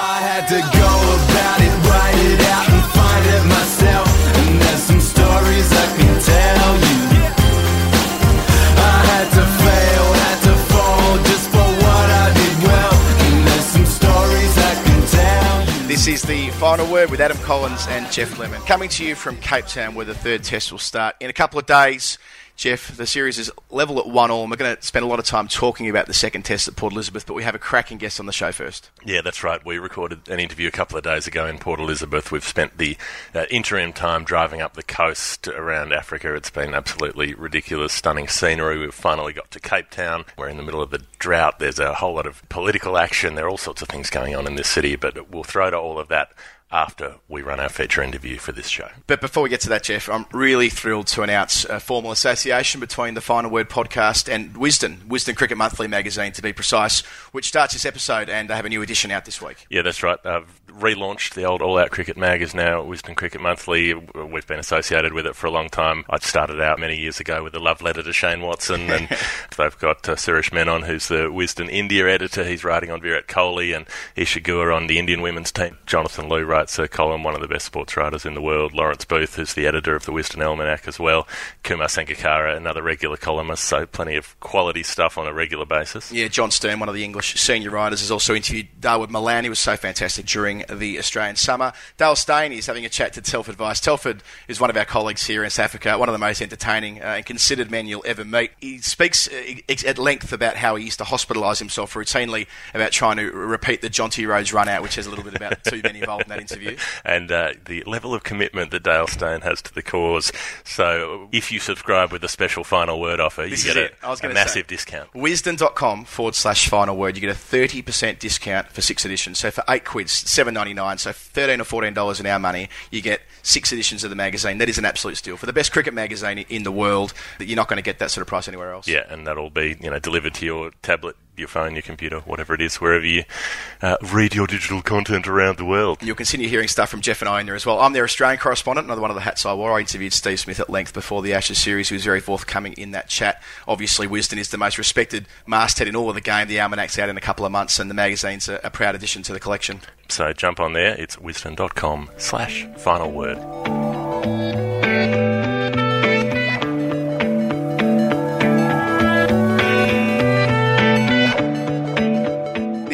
I had to go about it, write it out, and find it myself. And there's some stories I can tell you. I had to fail, had to fall just for what I did well. And there's some stories I can tell you. This is the final word with Adam Collins and Geoff Lemon. Coming to you from Cape Town, where the third test will start in a couple of days. Geoff, the series is level at one all, and we're going to spend a lot of time talking about the second test at Port Elizabeth, but we have a cracking guest on the show first. Yeah, that's right. We recorded an interview a couple of days ago in Port Elizabeth. We've spent the uh, interim time driving up the coast around Africa. It's been absolutely ridiculous, stunning scenery. We've finally got to Cape Town. We're in the middle of the drought. There's a whole lot of political action. There are all sorts of things going on in this city, but we'll throw to all of that after we run our feature interview for this show. But before we get to that, Geoff, I'm really thrilled to announce a formal association between the Final Word podcast and Wisden, Wisden Cricket Monthly magazine to be precise, which starts this episode and they have a new edition out this week. Yeah, that's right. I've relaunched the old All Out Cricket mag is now Wisden Cricket Monthly. We've been associated with it for a long time. I started out many years ago with a love letter to Shane Watson, and they've got uh, Suresh Menon, who's the Wisden India editor. He's writing on Virat Kohli and Isa Guha on the Indian women's team. Jonathan Liew writes a column, one of the best sports writers in the world. Lawrence Booth, who's the editor of the Wisden Almanac as well. Kumar Sangakkara, another regular columnist. So plenty of quality stuff on a regular basis. Yeah, John Stern, one of the English senior writers, has also interviewed Dawid Malan. He was so fantastic during the Australian summer. Dale Steyn is having a chat to Telford Vice. Telford is one of our colleagues here in South Africa, one of the most entertaining uh, and considered men you'll ever meet. He speaks uh, at length about how he used to hospitalise himself routinely about trying to repeat the Jonty Rhodes run out, which has a little bit about two men involved in that interview. and uh, the level of commitment that Dale Steyn has to the cause. So if you subscribe with a special final word offer, This you get it. I a, a massive say. discount. Wisden.com forward slash final word. You get a 30% discount for six editions. So for eight quid, seven ninety nine. So 13 or $14 in our money, you get six editions of the magazine. That is an absolute steal. For the best cricket magazine in the world, that you're not going to get that sort of price anywhere else. Yeah, and that'll be you know delivered to your tablet, your phone, your computer, whatever it is, wherever you uh, read your digital content around the world. You'll continue hearing stuff from Geoff and I in there as well. I'm their Australian correspondent, another one of the hats I wore. I interviewed Steve Smith at length before the Ashes series. He was very forthcoming in that chat. Obviously, Wisden is the most respected masthead in all of the game. The Almanac's out in a couple of months, and the magazine's a, a proud addition to the collection. So jump on there. It's wisden.com slash final word.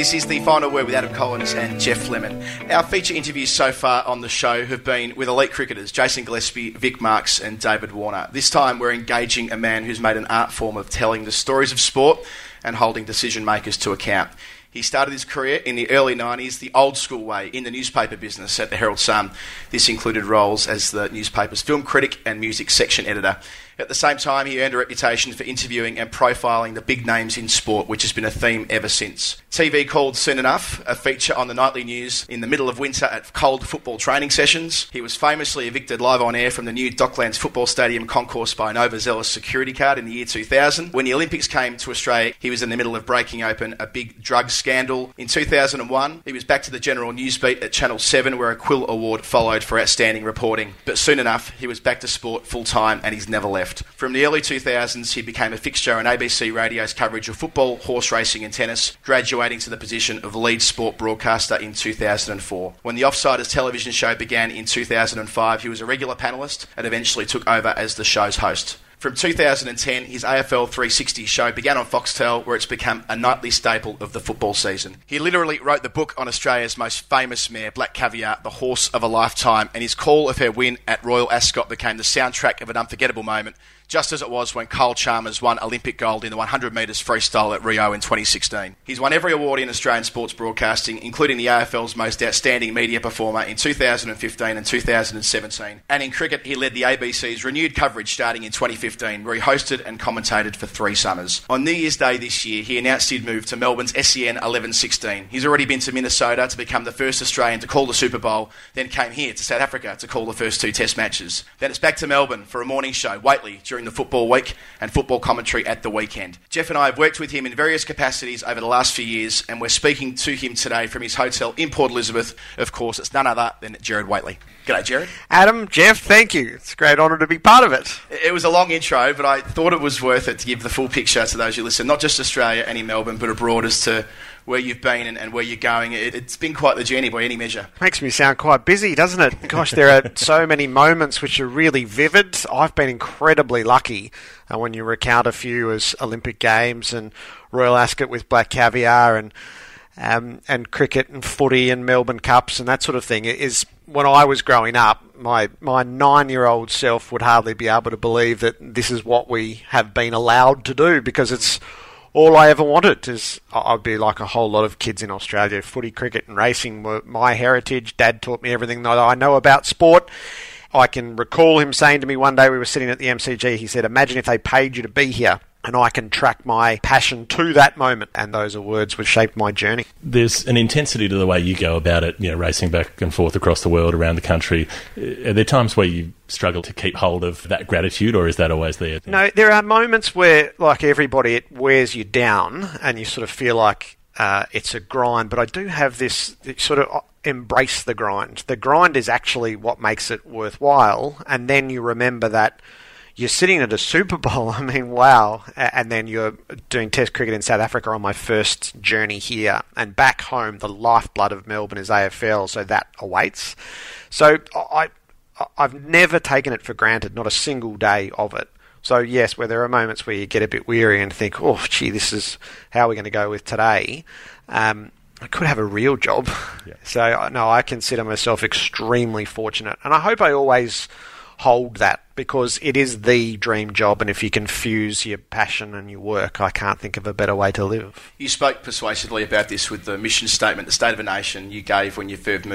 This is the final word with Adam Collins and Geoff Lemon. Our feature interviews so far on the show have been with elite cricketers Jason Gillespie, Vic Marks, and David Warner. This time we're engaging a man who's made an art form of telling the stories of sport and holding decision makers to account. He started his career in the early 90s the old school way in the newspaper business at the Herald Sun. This included roles as the newspaper's film critic and music section editor. At the same time, he earned a reputation for interviewing and profiling the big names in sport, which has been a theme ever since. TV called Soon Enough, a feature on the nightly news in the middle of winter at cold football training sessions. He was famously evicted live on air from the new Docklands Football Stadium concourse by an overzealous security guard in the year 2000. When the Olympics came to Australia, he was in the middle of breaking open a big drug scandal. In 2001, he was back to the general newsbeat at Channel 7, where a Quill Award followed for outstanding reporting. But soon enough, he was back to sport full time and he's never left. From the early 2000s, he became a fixture on ABC Radio's coverage of football, horse racing, and tennis, graduating to the position of lead sport broadcaster in 2004. When the Offsiders television show began in 2005, he was a regular panellist and eventually took over as the show's host. From 2010, his AFL 360 show began on Foxtel, where it's become a nightly staple of the football season. He literally wrote the book on Australia's most famous mare, Black Caviar, the horse of a lifetime, and his call of her win at Royal Ascot became the soundtrack of an unforgettable moment just as it was when Kyle Chalmers won Olympic gold in the 100 metres freestyle at Rio in 2016. He's won every award in Australian sports broadcasting, including the AFL's most outstanding media performer in 2015 and 2017. And in cricket, he led the ABC's renewed coverage starting in 2015, where he hosted and commentated for three summers. On New Year's Day this year, he announced he'd moved to Melbourne's SEN 1116. He's already been to Minnesota to become the first Australian to call the Super Bowl, then came here to South Africa to call the first two Test matches. Then it's back to Melbourne for a morning show, Whateley, during the football week and football commentary at the weekend. Geoff and I have worked with him in various capacities over the last few years, and we're speaking to him today from his hotel in Port Elizabeth. Of course, it's none other than Gerard Whateley. G'day, Gerard. Adam, Geoff, thank you. It's a great honour to be part of it. It was a long intro, but I thought it was worth it to give the full picture to those who listen, not just Australia and in Melbourne, but abroad as to where you've been and, and where you're going. It, it's been quite the journey by any measure. Makes me sound quite busy, doesn't it? Gosh, there are so many moments which are really vivid. I've been incredibly lucky uh, when you recount a few as Olympic Games and Royal Ascot with Black Caviar and um, and cricket and footy and Melbourne Cups and that sort of thing. It is when I was growing up, my my nine year old self would hardly be able to believe that this is what we have been allowed to do because it's all I ever wanted is I'd be like a whole lot of kids in Australia. Footy, cricket, and racing were my heritage. Dad taught me everything that I know about sport. I can recall him saying to me one day we were sitting at the MCG. He said, "Imagine if they paid you to be here." And I can track my passion to that moment, and those are words which shaped my journey. There's an intensity to the way you go about it, you know, racing back and forth across the world, around the country. Are there times where you struggle to keep hold of that gratitude, or is that always there? No, there are moments where, like everybody, it wears you down, and you sort of feel like uh, it's a grind. But I do have this sort of embrace the grind. The grind is actually what makes it worthwhile, and then you remember that you're sitting at a Super Bowl. I mean, wow. And then you're doing Test cricket in South Africa on my first journey here. And back home, the lifeblood of Melbourne is AFL, so that awaits. So I, I've never taken it for granted, not a single day of it. So, yes, where there are moments where you get a bit weary and think, oh, gee, this is how we're going to go with today. Um, I could have a real job. Yeah. So, no, I consider myself extremely fortunate. And I hope I always hold that because it is the dream job and if you can fuse your passion and your work I can't think of a better way to live. You spoke persuasively about this with the mission statement, the state of a nation you gave when you first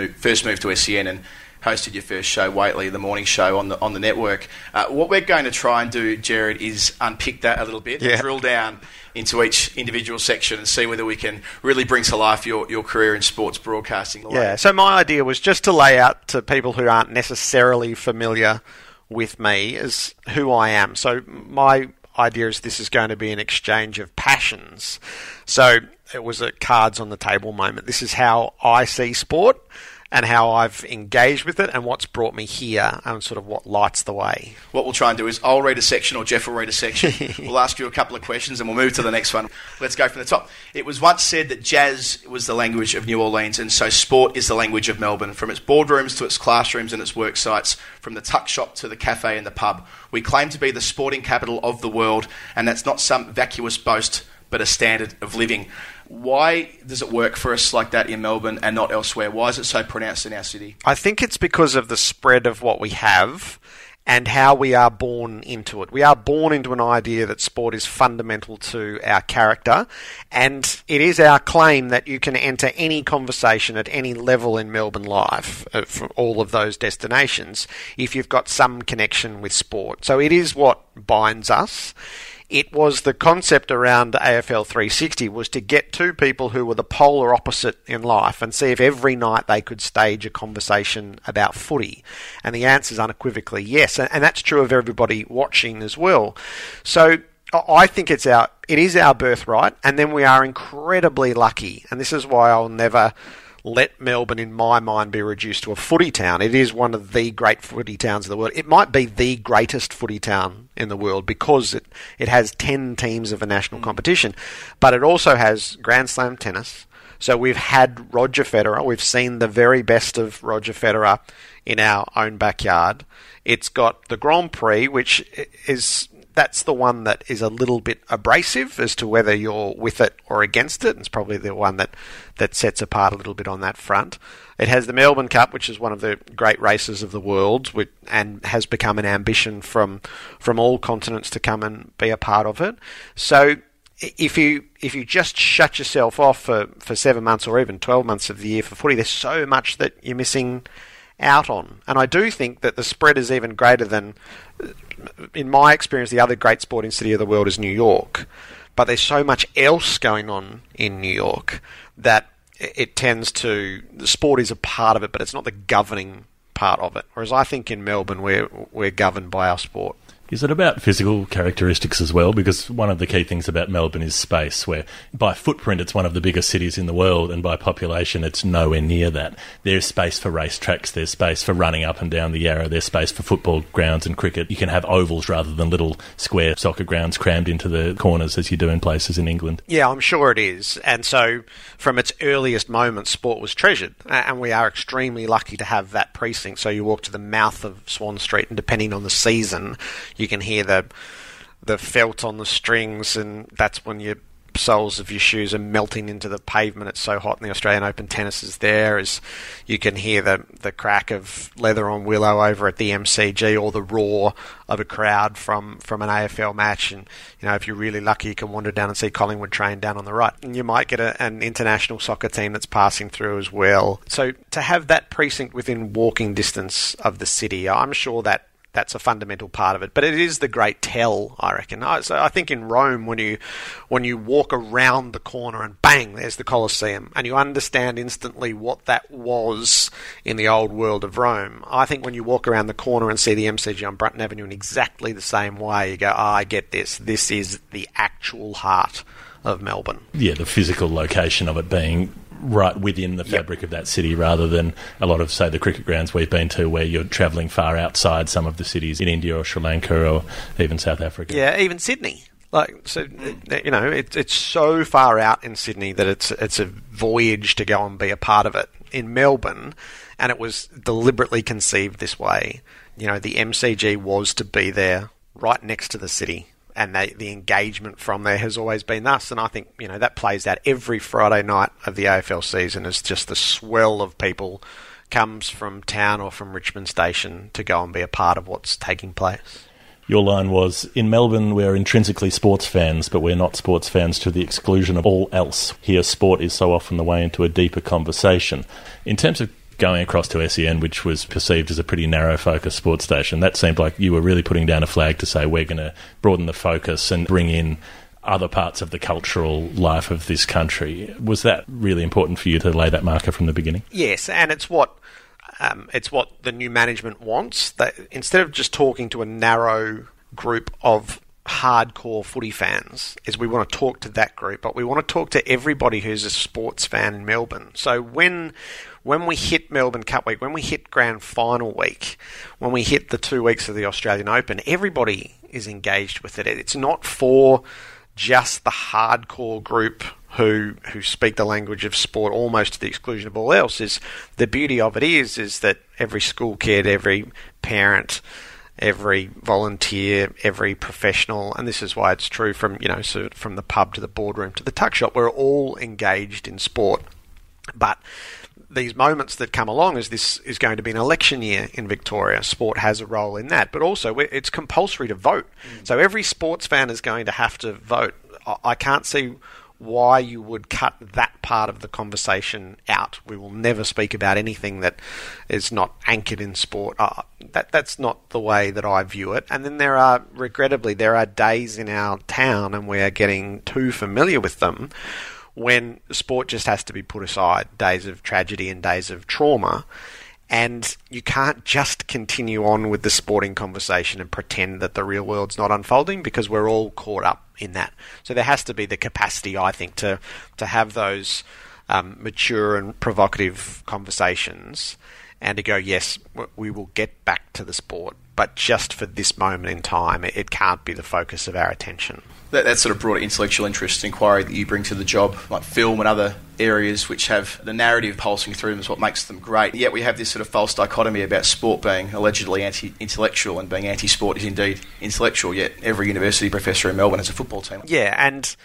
moved, to SEN and hosted your first show, Whateley, the morning show on the on the network. Uh, what we're going to try and do, Gerard, is unpick that a little bit, yeah. drill down into each individual section and see whether we can really bring to life your, your career in sports broadcasting. Yeah, so my idea was just to lay out to people who aren't necessarily familiar with me as who I am. So my idea is this is going to be an exchange of passions. So it was a cards on the table moment. This is how I see sport and how I've engaged with it and what's brought me here and sort of what lights the way. What we'll try and do is I'll read a section or Geoff will read a section. we'll ask you a couple of questions and we'll move to the next one. Let's go from the top. It was once said that jazz was the language of New Orleans and so sport is the language of Melbourne. From its boardrooms to its classrooms and its work sites, from the tuck shop to the cafe and the pub, we claim to be the sporting capital of the world and that's not some vacuous boast but a standard of living. Why does it work for us like that in Melbourne and not elsewhere? Why is it so pronounced in our city? I think it's because of the spread of what we have and how we are born into it. We are born into an idea that sport is fundamental to our character, and it is our claim that you can enter any conversation at any level in Melbourne life uh, from all of those destinations if you've got some connection with sport. So it is what binds us it was the concept around AFL 360 was to get two people who were the polar opposite in life and see if every night they could stage a conversation about footy. And the answer is unequivocally yes, and that's true of everybody watching as well. So I think it's our it is our birthright, and then we are incredibly lucky, and this is why I'll never let Melbourne, in my mind, be reduced to a footy town. It is one of the great footy towns of the world. It might be the greatest footy town in the world because it, it has 10 teams of a national mm. competition, but it also has Grand Slam tennis. So we've had Roger Federer. We've seen the very best of Roger Federer in our own backyard. It's got the Grand Prix, which is that's the one that is a little bit abrasive as to whether you're with it or against it. It's probably the one that, that sets apart a little bit on that front. It has the Melbourne Cup, which is one of the great races of the world, and has become an ambition from from all continents to come and be a part of it. So if you if you just shut yourself off for, for seven months or even twelve months of the year for footy, there's so much that you're missing out on. And I do think that the spread is even greater than, in my experience, the other great sporting city of the world is New York. But there's so much else going on in New York that it tends to the sport is a part of it, but it's not the governing part of it. Whereas I think in Melbourne we're we're governed by our sport. Is it about physical characteristics as well? Because one of the key things about Melbourne is space, where by footprint it's one of the biggest cities in the world, and by population it's nowhere near that. There's space for racetracks, there's space for running up and down the Yarra, there's space for football grounds and cricket. You can have ovals rather than little square soccer grounds crammed into the corners as you do in places in England. Yeah, I'm sure it is. And so from its earliest moments, sport was treasured, and we are extremely lucky to have that precinct. So you walk to the mouth of Swan Street, and depending on the season, you can hear the the felt on the strings, and that's when your soles of your shoes are melting into the pavement. It's so hot, in the Australian Open tennis is there. As you can hear the the crack of leather on willow over at the MCG, or the roar of a crowd from from an AFL match. And you know, if you're really lucky, you can wander down and see Collingwood train down on the right, and you might get a, an international soccer team that's passing through as well. So to have that precinct within walking distance of the city, I'm sure that that's a fundamental part of it. But it is the great tell, I reckon. So I think in Rome, when you when you walk around the corner and bang, there's the Colosseum, and you understand instantly what that was in the old world of Rome. I think when you walk around the corner and see the MCG on Brunton Avenue in exactly the same way, you go, oh, I get this. This is the actual heart of Melbourne. Yeah, the physical location of it being right within the fabric yep. of that city rather than a lot of, say, the cricket grounds we've been to where you're travelling far outside some of the cities in India or Sri Lanka or even South Africa. Yeah, even Sydney. Like so, you know, it's it's so far out in Sydney that it's it's a voyage to go and be a part of it. In Melbourne, and it was deliberately conceived this way. You know, the MCG was to be there, right next to the city and they, the engagement from there has always been thus. And I think you know that plays out every Friday night of the AFL season is just the swell of people comes from town or from Richmond Station to go and be a part of what's taking place. Your line was In Melbourne, we're intrinsically sports fans, but we're not sports fans to the exclusion of all else. Here, sport is so often the way into a deeper conversation. In terms of going across to SEN, which was perceived as a pretty narrow focus sports station, that seemed like you were really putting down a flag to say we're going to broaden the focus and bring in other parts of the cultural life of this country. Was that really important for you to lay that marker from the beginning? Yes, and it's what um, it's what the new management wants. That instead of just talking to a narrow group of hardcore footy fans is we want to talk to that group, but we want to talk to everybody who's a sports fan in Melbourne. So when when we hit Melbourne Cup week, when we hit Grand Final week, when we hit the two weeks of the Australian Open, everybody is engaged with it. It's not for just the hardcore group who who speak the language of sport almost to the exclusion of all else. Is the beauty of it is is that every school kid, every parent, every volunteer, every professional, and this is why it's true from you know so from the pub to the boardroom to the tuck shop. We're all engaged in sport, but these moments that come along as this is going to be an election year in Victoria. Sport has a role in that, but also it's compulsory to vote. Mm. So every sports fan is going to have to vote. I can't see why you would cut that part of the conversation out. We will never speak about anything that is not anchored in sport. Uh, that that's not the way that I view it. And then there are, regrettably, there are days in our town, and we are getting too familiar with them when sport just has to be put aside, days of tragedy and days of trauma. And you can't just continue on with the sporting conversation and pretend that the real world's not unfolding because we're all caught up in that. So there has to be the capacity, I think, to to have those um, mature and provocative conversations and to go, yes, we will get back to the sport, but just for this moment in time, it, it can't be the focus of our attention. That, that sort of broader intellectual interest inquiry that you bring to the job, like film and other areas which have the narrative pulsing through them is what makes them great. Yet we have this sort of false dichotomy about sport being allegedly anti-intellectual and being anti-sport is indeed intellectual. Yet every university professor in Melbourne has a football team. Yeah, and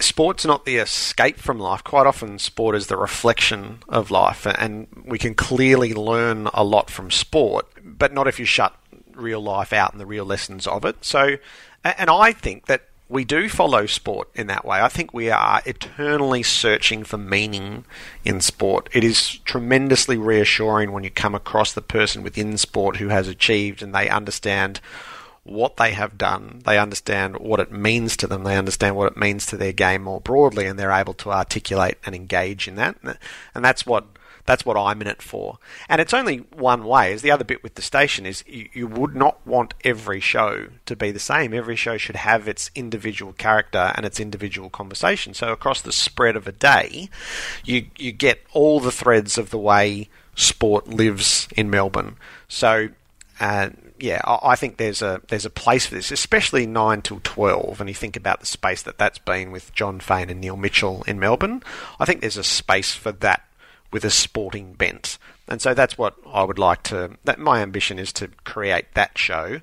sport's not the escape from life. Quite often, sport is the reflection of life, and we can clearly learn a lot from sport, but not if you shut real life out and the real lessons of it. So, and I think that we do follow sport in that way. I think we are eternally searching for meaning in sport. It is tremendously reassuring when you come across the person within sport who has achieved and they understand what they have done. They understand what it means to them. They understand what it means to their game more broadly, and they're able to articulate and engage in that. And that's what that's what I'm in it for. And it's only one way. As the other bit with the station is, you, you would not want every show to be the same. Every show should have its individual character and its individual conversation. So across the spread of a day, you you get all the threads of the way sport lives in Melbourne. So. Uh, yeah, I think there's a there's a place for this, especially nine till twelve. And you think about the space that that's been with John Faine and Neil Mitchell in Melbourne. I think there's a space for that with a sporting bent, and so that's what I would like to. That my ambition is to create that show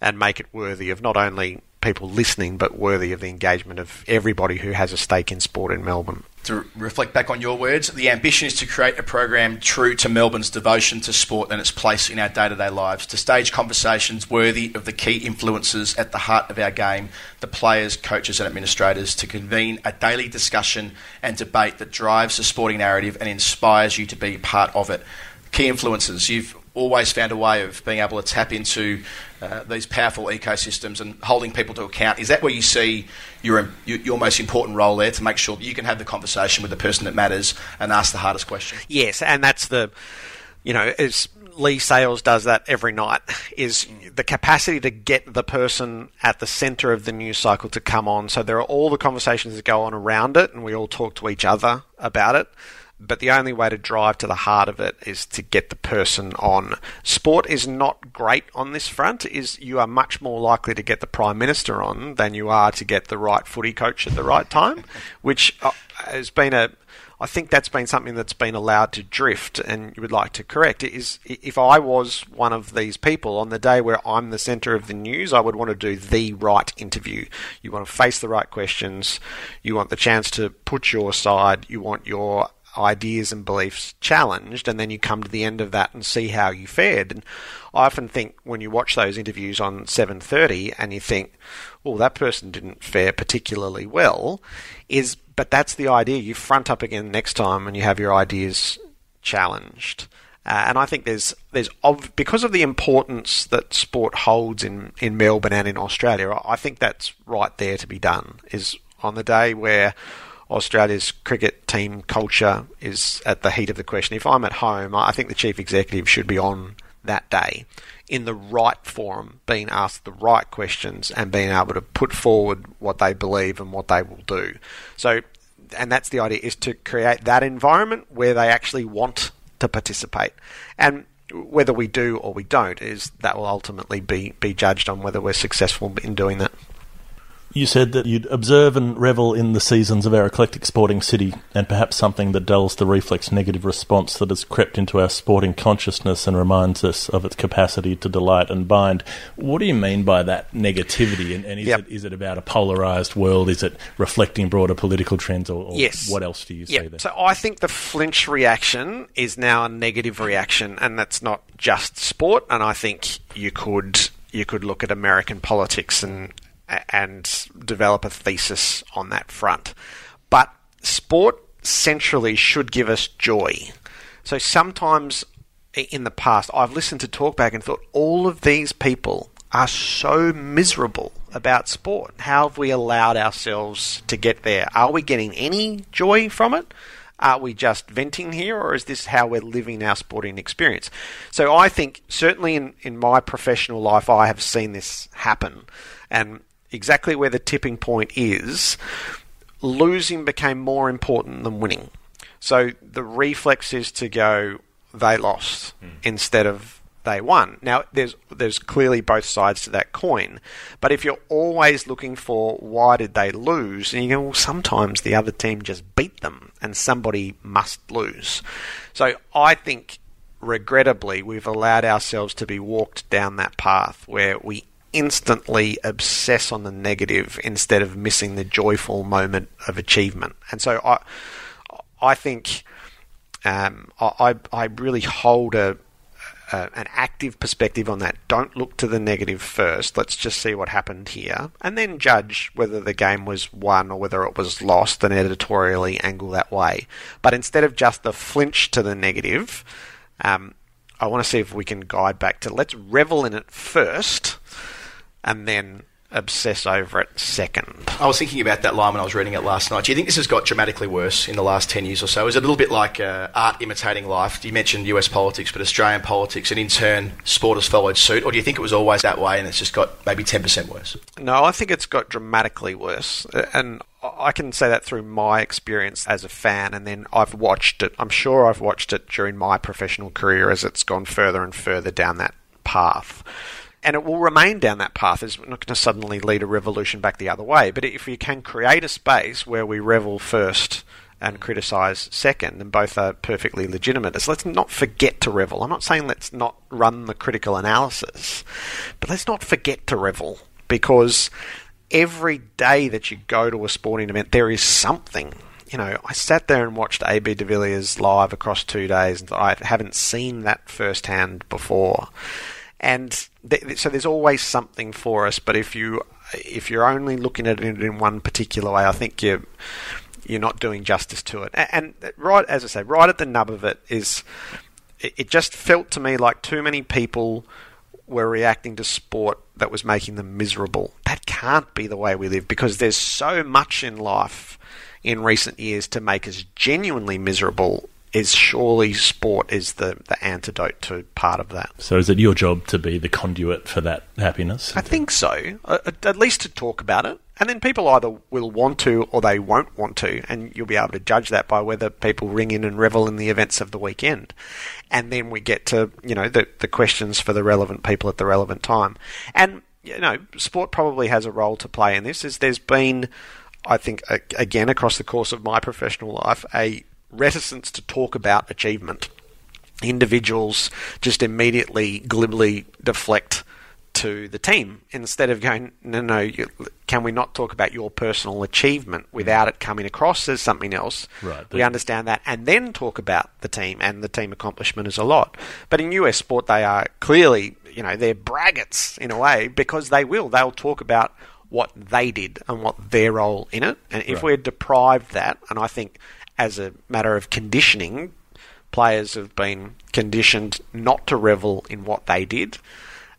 and make it worthy of not only people listening, but worthy of the engagement of everybody who has a stake in sport in Melbourne. To reflect back on your words, the ambition is to create a program true to Melbourne's devotion to sport and its place in our day to day lives, to stage conversations worthy of the key influences at the heart of our game, the players, coaches, and administrators, to convene a daily discussion and debate that drives the sporting narrative and inspires you to be part of it. Key influences. You've always found a way of being able to tap into uh, these powerful ecosystems and holding people to account. Is that where you see your, your most important role there to make sure that you can have the conversation with the person that matters and ask the hardest question? Yes, and that's the, you know, as Leigh Sales does that every night, is the capacity to get the person at the centre of the news cycle to come on. So there are all the conversations that go on around it, and we all talk to each other about it but the only way to drive to the heart of it is to get the person on. Sport is not great on this front. Is you are much more likely to get the prime minister on than you are to get the right footy coach at the right time, which uh, has been a I think that's been something that's been allowed to drift, and you would like to correct. Is if I was one of these people on the day where I'm the centre of the news, I would want to do the right interview. You want to face the right questions. You want the chance to put your side. You want your ideas and beliefs challenged, and then you come to the end of that and see how you fared. And I often think when you watch those interviews on 7:30 and you think, "Oh, that person didn't fare particularly well," is but that's the idea. You front up again next time and you have your ideas challenged. Uh, and I think there's there's because of the importance that sport holds in, in Melbourne and in Australia. I think that's right there to be done. Is on the day where Australia's cricket team culture is at the heat of the question. If I'm at home, I think the chief executive should be on that day in the right forum, being asked the right questions and being able to put forward what they believe and what they will do. So, and that's the idea is to create that environment where they actually want to participate. And whether we do or we don't is that will ultimately be, be judged on whether we're successful in doing that. You said that you'd observe and revel in the seasons of our eclectic sporting city, and perhaps something that dulls the reflex negative response that has crept into our sporting consciousness and reminds us of its capacity to delight and bind. What do you mean by that negativity? And, and is, yep. it, is it about a polarised world? Is it reflecting broader political trends, or, or yes. what else do you yep. see there? So I think the flinch reaction is now a negative reaction, and that's not just sport. And I think you could you could look at American politics and and develop a thesis on that front. But sport centrally should give us joy. So sometimes in the past, I've listened to talkback and thought all of these people are so miserable about sport. How have we allowed ourselves to get there? Are we getting any joy from it? Are we just venting here, or is this how we're living our sporting experience? So I think certainly in, in my professional life, I have seen this happen. And exactly where the tipping point is, losing became more important than winning. So the reflex is to go, they lost hmm. instead of they won. Now, there's there's clearly both sides to that coin, but if you're always looking for why did they lose, and you go, well, sometimes the other team just beat them, and somebody must lose. So I think, regrettably, we've allowed ourselves to be walked down that path where we instantly obsess on the negative instead of missing the joyful moment of achievement. And so I, I think um, I, I really hold a, a, an active perspective on that. Don't look to the negative first. Let's just see what happened here, and then judge whether the game was won or whether it was lost, and editorially angle that way. But instead of just the flinch to the negative, um, I want to see if we can guide back to let's revel in it first, and then obsess over it second. I was thinking about that line when I was reading it last night. Do you think this has got dramatically worse in the last 10 years or so? Is it a little bit like uh, art imitating life? You mentioned US politics, but Australian politics, and in turn, sport has followed suit? Or do you think it was always that way and it's just got maybe 10% worse? No, I think it's got dramatically worse. And I can say that through my experience as a fan, and then I've watched it. I'm sure I've watched it during my professional career as it's gone further and further down that path and it will remain down that path. It's not going to suddenly lead a revolution back the other way. But if you can create a space where we revel first and mm. criticise second, and both are perfectly legitimate, So let's not forget to revel. I'm not saying let's not run the critical analysis, but let's not forget to revel because every day that you go to a sporting event, there is something you know, I sat there and watched AB de Villiers live across two days, and I haven't seen that firsthand before and th- so there's always something for us. But if you if you're only looking at it in one particular way, I think you you're not doing justice to it. And, and right as I say, right at the nub of it is, it, it just felt to me like too many people were reacting to sport that was making them miserable. That can't be the way we live because there's so much in life in recent years to make us genuinely miserable is surely sport is the, the antidote to part of that. So is it your job to be the conduit for that happiness? I think so. At least to talk about it. And then people either will want to or they won't want to, and you'll be able to judge that by whether people ring in and revel in the events of the weekend. And then we get to, you know, the, the questions for the relevant people at the relevant time. And, you know, sport probably has a role to play in this, is there's been, I think, again, across the course of my professional life, a reticence to talk about achievement. Individuals just immediately glibly deflect to the team instead of going, no, no, you, can we not talk about your personal achievement without it coming across as something else? Right. We understand that and then talk about the team and the team accomplishment is a lot. But in US sport, they are clearly, you know, they're braggarts in a way because they will. They'll talk about what they did and what their role in it. And if right. we're deprived that, and I think as a matter of conditioning, players have been conditioned not to revel in what they did.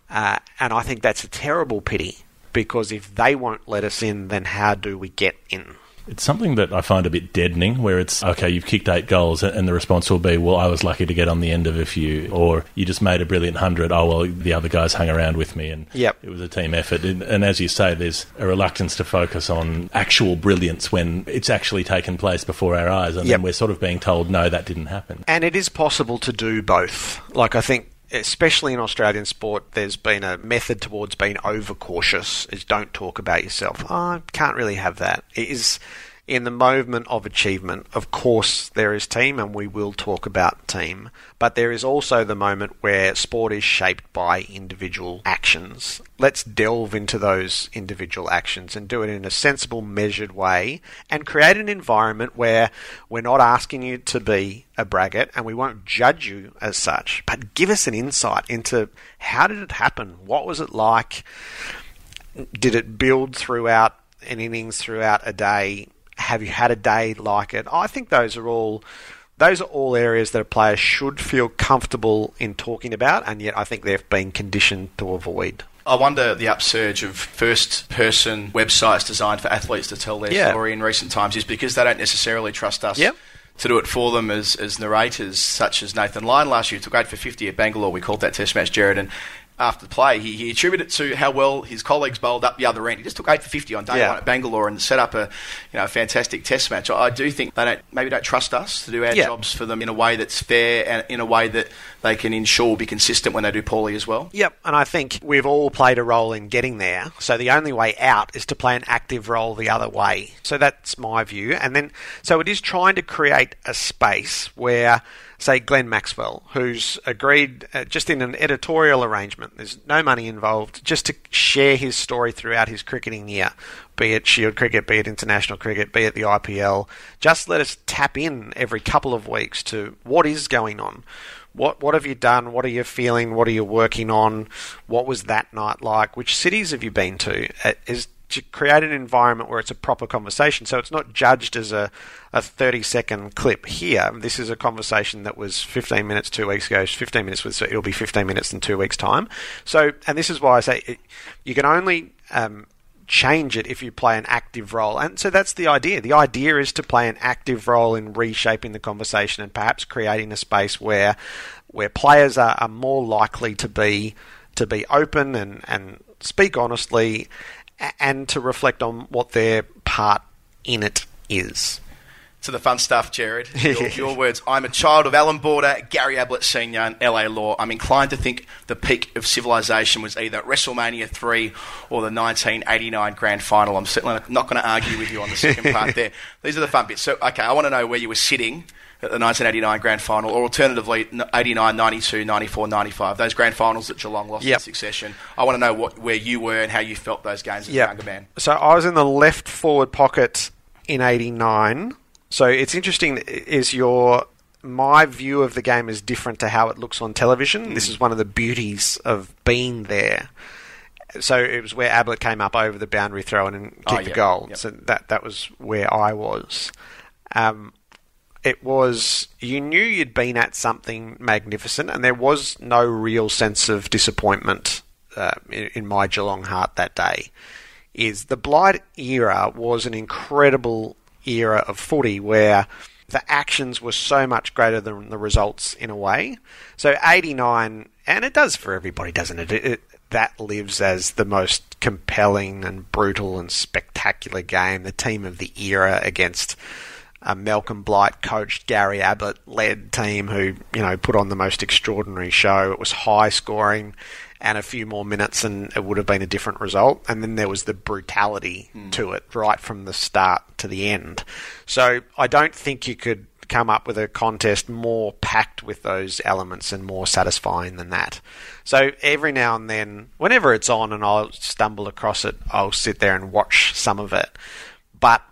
Uh, and I think that's a terrible pity because if they won't let us in, then how do we get in? It's something that I find a bit deadening where it's, okay, you've kicked eight goals, and the response will be, well, I was lucky to get on the end of a few, or you just made a brilliant hundred, oh, well, the other guys hung around with me, and yep. it was a team effort. And, and as you say, there's a reluctance to focus on actual brilliance when it's actually taken place before our eyes, and yep. then we're sort of being told, no, that didn't happen. And it is possible to do both. Like, I think especially in Australian sport, there's been a method towards being overcautious. Is don't talk about yourself. Oh, I can't really have that. It is in the moment of achievement, of course, there is team, and we will talk about team, but there is also the moment where sport is shaped by individual actions. Let's delve into those individual actions and do it in a sensible, measured way and create an environment where we're not asking you to be a braggart and we won't judge you as such, but give us an insight into how did it happen? What was it like? Did it build throughout an innings, throughout a day? Have you had a day like it? I think those are all those are all areas that a player should feel comfortable in talking about, and yet I think they've been conditioned to avoid. I wonder the upsurge of first person websites designed for athletes to tell their yeah. story in recent times is because they don't necessarily trust us. Yep. To do it for them as, as narrators, such as Nathan Lyon last year, took 8 for 50 at Bangalore. We called that test match, Gerard, and after the play, he, he attributed it to how well his colleagues bowled up the other end. He just took eight for fifty on day Yeah. one at Bangalore and set up a you know a fantastic Test match. I, I do think they don't maybe don't trust us to do our Yeah. jobs for them in a way that's fair and in a way that they can ensure will be consistent when they do poorly as well. Yep, and I think we've all played a role in getting there. So the only way out is to play an active role the other way. So that's my view. And then, so it is trying to create a space where, say, Glenn Maxwell, who's agreed uh, just in an editorial arrangement, there's no money involved, just to share his story throughout his cricketing year, be it Shield cricket, be it international cricket, be it the IPL. Just let us tap in every couple of weeks to what is going on. What what have you done? What are you feeling? What are you working on? What was that night like? Which cities have you been to? Uh, Is to create an environment where it's a proper conversation. So it's not judged as a, a 30 second clip here. This is a conversation that was 15 minutes two weeks ago, 15 minutes, with, so it'll be 15 minutes in two weeks' time. So, and this is why I say it, you can only um, change it if you play an active role. And so that's the idea. The idea is to play an active role in reshaping the conversation and perhaps creating a space where where players are, are more likely to be to be open and, and speak honestly and to reflect on what their part in it is. To the fun stuff, Gerard. Your, your words. I'm a child of Allan Border, Gary Ablett Sr., and LA Law. I'm inclined to think the peak of civilization was either WrestleMania 3 or the 1989 Grand Final. I'm certainly not going to argue with you on the second part there. These are the fun bits. So, okay, I want to know where you were sitting at the 1989 Grand Final, or alternatively, 89, 92, 94, 95. Those Grand Finals that Geelong lost Yep. in succession. I want to know what, where you were and how you felt those games as a younger man. So I was in the left forward pocket in '89. So it's interesting. Is your my view of the game is different to how it looks on television. This is one of the beauties of being there. So it was where Ablett came up over the boundary throw and kicked Oh, the goal. Yep. So that that was where I was. Um, it was you knew you'd been at something magnificent, and there was no real sense of disappointment uh, in, in my Geelong heart that day. Is the Blight era was an incredible era of footy where the actions were so much greater than the results in a way. So 89, and it does for everybody, doesn't it? it, it that lives as the most compelling and brutal and spectacular game. The team of the era against a Malcolm Blight coached Gary Ablett led team who you know put on the most extraordinary show. It was high scoring, and a few more minutes and it would have been a different result. And then there was the brutality hmm. to it right from the start to the end. So I don't think you could come up with a contest more packed with those elements and more satisfying than that. So every now and then, whenever it's on and I'll stumble across it, I'll sit there and watch some of it. But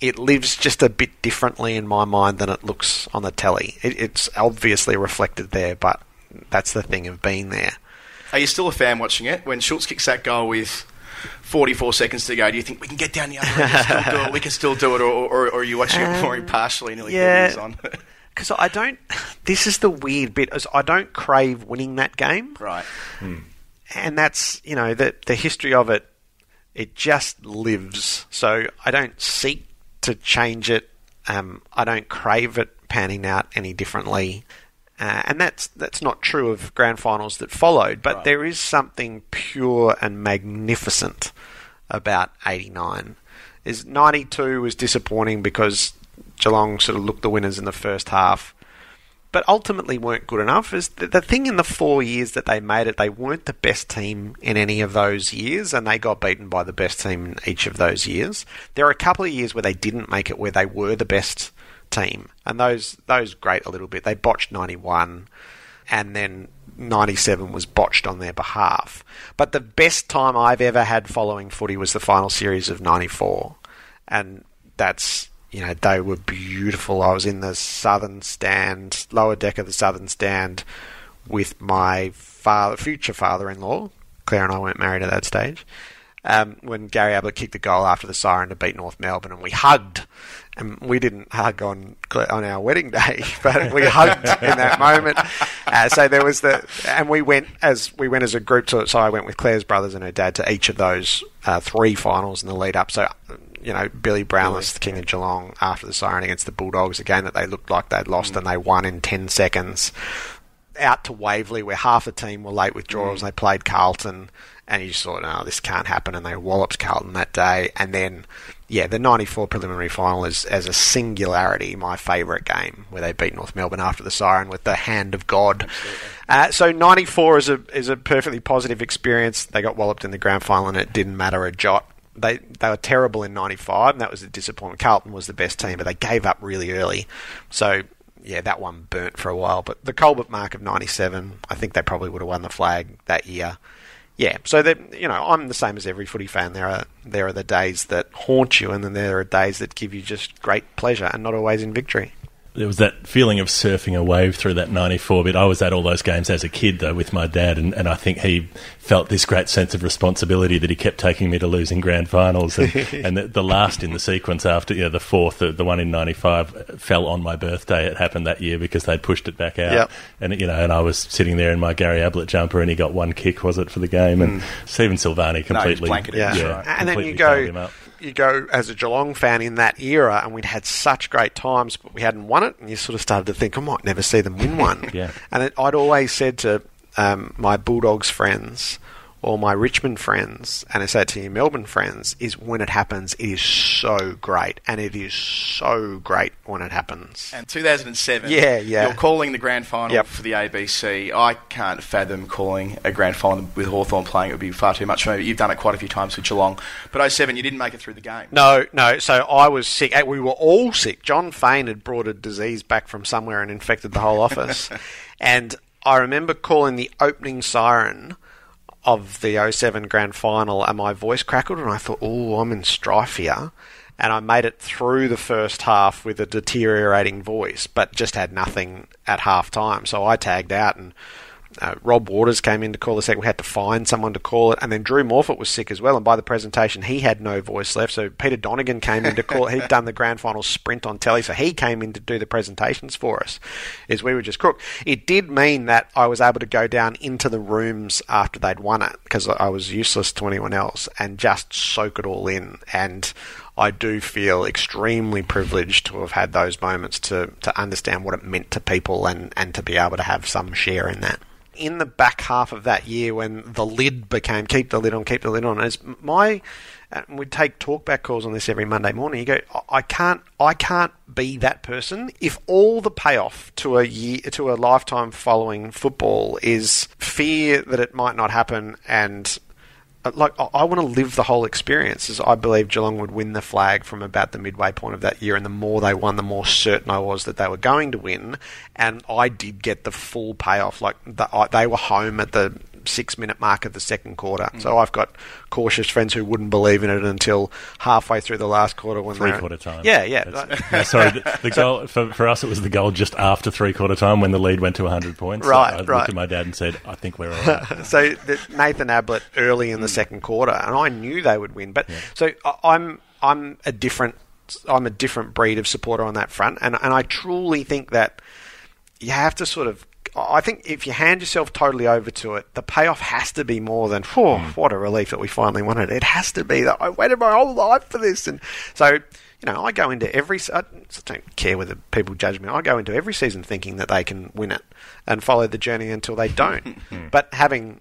it lives just a bit differently in my mind than it looks on the telly. It, it's obviously reflected there, but that's the thing of being there. Are you still a fan watching it? When Schultz kicks that goal with 44 seconds to go, do you think we can get down the other end and still do it? We can still do it, or, or, or are you watching it more Um, impartially, nearly yeah. on? Because I don't. This is the weird bit. Is I don't crave winning that game, right. and that's you know the the history of it. It just lives. So I don't seek to change it. Um, I don't crave it panning out any differently. Uh, and that's that's not true of grand finals that followed, but there is something pure and magnificent about '89. Is '92 was disappointing because Geelong sort of looked the winners in the first half, but ultimately weren't good enough. Is the, the thing in the four years that they made it, they weren't the best team in any of those years, and they got beaten by the best team in each of those years. There are a couple of years where they didn't make it, where they were the best team, and those those grate a little bit. They botched ninety one, and then. 97 was botched on their behalf. But the best time I've ever had following footy was the final series of 94. And that's, you know, they were beautiful. I was in the southern stand, lower deck of the southern stand with my father, future father-in-law. Claire and I weren't married at that stage. Um, when Gary Ablett kicked the goal after the siren to beat North Melbourne, and we hugged, and we didn't hug on on our wedding day, but we hugged in that moment. Uh, so there was the, and we went as we went as a group to. So I went with Claire's brothers and her dad to each of those uh, three finals in the lead up. So you know, Billy Brownless, the king of Geelong, after the siren against the Bulldogs, a game that they looked like they'd lost and they won in ten seconds out to Waverley where half the team were late withdrawals. They played Carlton, and you just thought, no, this can't happen. And they walloped Carlton that day. And then, yeah, the 94 preliminary final is, as a singularity, my favourite game where they beat North Melbourne after the siren with the hand of God. Uh, so 94 is a, is a perfectly positive experience. They got walloped in the grand final, and it didn't matter a jot they they were terrible in '95, and that was a disappointment. Carlton was the best team, but they gave up really early. So yeah, that one burnt for a while. But the Colbert mark of '97, I think they probably would have won the flag that year. Yeah, so that you know, I'm the same as every footy fan. There are there are the days that haunt you, and then there are days that give you just great pleasure, and not always in victory there was that feeling of surfing a wave through that 94 bit. I was at all those games as a kid, though, with my dad, and, and I think he felt this great sense of responsibility that he kept taking me to losing grand finals. And, and the, the, last in the sequence after, you know, the fourth, the, the, one in 95, fell on my birthday. It happened that year because they'd pushed it back out. Yep. And, you know, and I was sitting there in my Gary Ablett jumper, and he got one kick, was it, for the game? And mm. Stephen Silvagni completely. No, yeah. yeah, and then you go you go as a Geelong fan in that era, and we'd had such great times, but we hadn't won it, and you sort of started to think, I might never see them win one. yeah. And it, I'd always said to um, my Bulldogs friends, or my Richmond friends, and I say it to your Melbourne friends, is when it happens, it is so great, and it is so great when it happens. And 2007, yeah, yeah, you're calling the grand final yep. for the ABC. I can't fathom calling a grand final with Hawthorn playing; it would be far too much for me. You've done it quite a few times with Geelong, but 07, you didn't make it through the game. No, no. So I was sick. We were all sick. John Faine had brought a disease back from somewhere and infected the whole office, and I remember calling the opening siren of the 07 grand final and my voice crackled and I thought, oh, I'm in strife here. And I made it through the first half with a deteriorating voice, but just had nothing at half time. So I tagged out and uh, Rob Waters came in to call the second. We had to find someone to call it, and then Drew Morphett was sick as well. And by the presentation, he had no voice left. So Peter Donegan came in to call. He'd done the grand final sprint on telly, so he came in to do the presentations for us. Is we were just crook. It did mean that I was able to go down into the rooms after they'd won it because I was useless to anyone else, and just soak it all in. And I do feel extremely privileged to have had those moments to to understand what it meant to people and and to be able to have some share in that in the back half of that year when the lid became keep the lid on, keep the lid on, as my we'd take talkback calls on this every Monday morning. You go, I can't, I can't be that person. If all the payoff to a year, to a lifetime following football is fear that it might not happen and Uh, like I want to live the whole experience. As I believe Geelong would win the flag from about the midway point of that year, and the more they won, the more certain I was that they were going to win. And I did get the full payoff. Like the, I, they were home at the six minute mark of the second quarter. Mm. So I've got cautious friends who wouldn't believe in it until halfway through the last quarter when three quarter time. Yeah, yeah. no, sorry, the, the goal for, for us it was the goal just after three quarter time when the lead went to 100 points. Right, so I right. looked at my dad and said, "I think we're all right." so the, Nathan Ablett early in the mm. second quarter, and I knew they would win. But yeah. so I, I'm I'm a different I'm a different breed of supporter on that front, and and I truly think that you have to sort of I think if you hand yourself totally over to it, the payoff has to be more than, whew, mm. what a relief that we finally won it. It has to be that I waited my whole life for this. And so, you know, I go into every, I don't care whether people judge me, I go into every season thinking that they can win it and follow the journey until they don't. Hmm. but having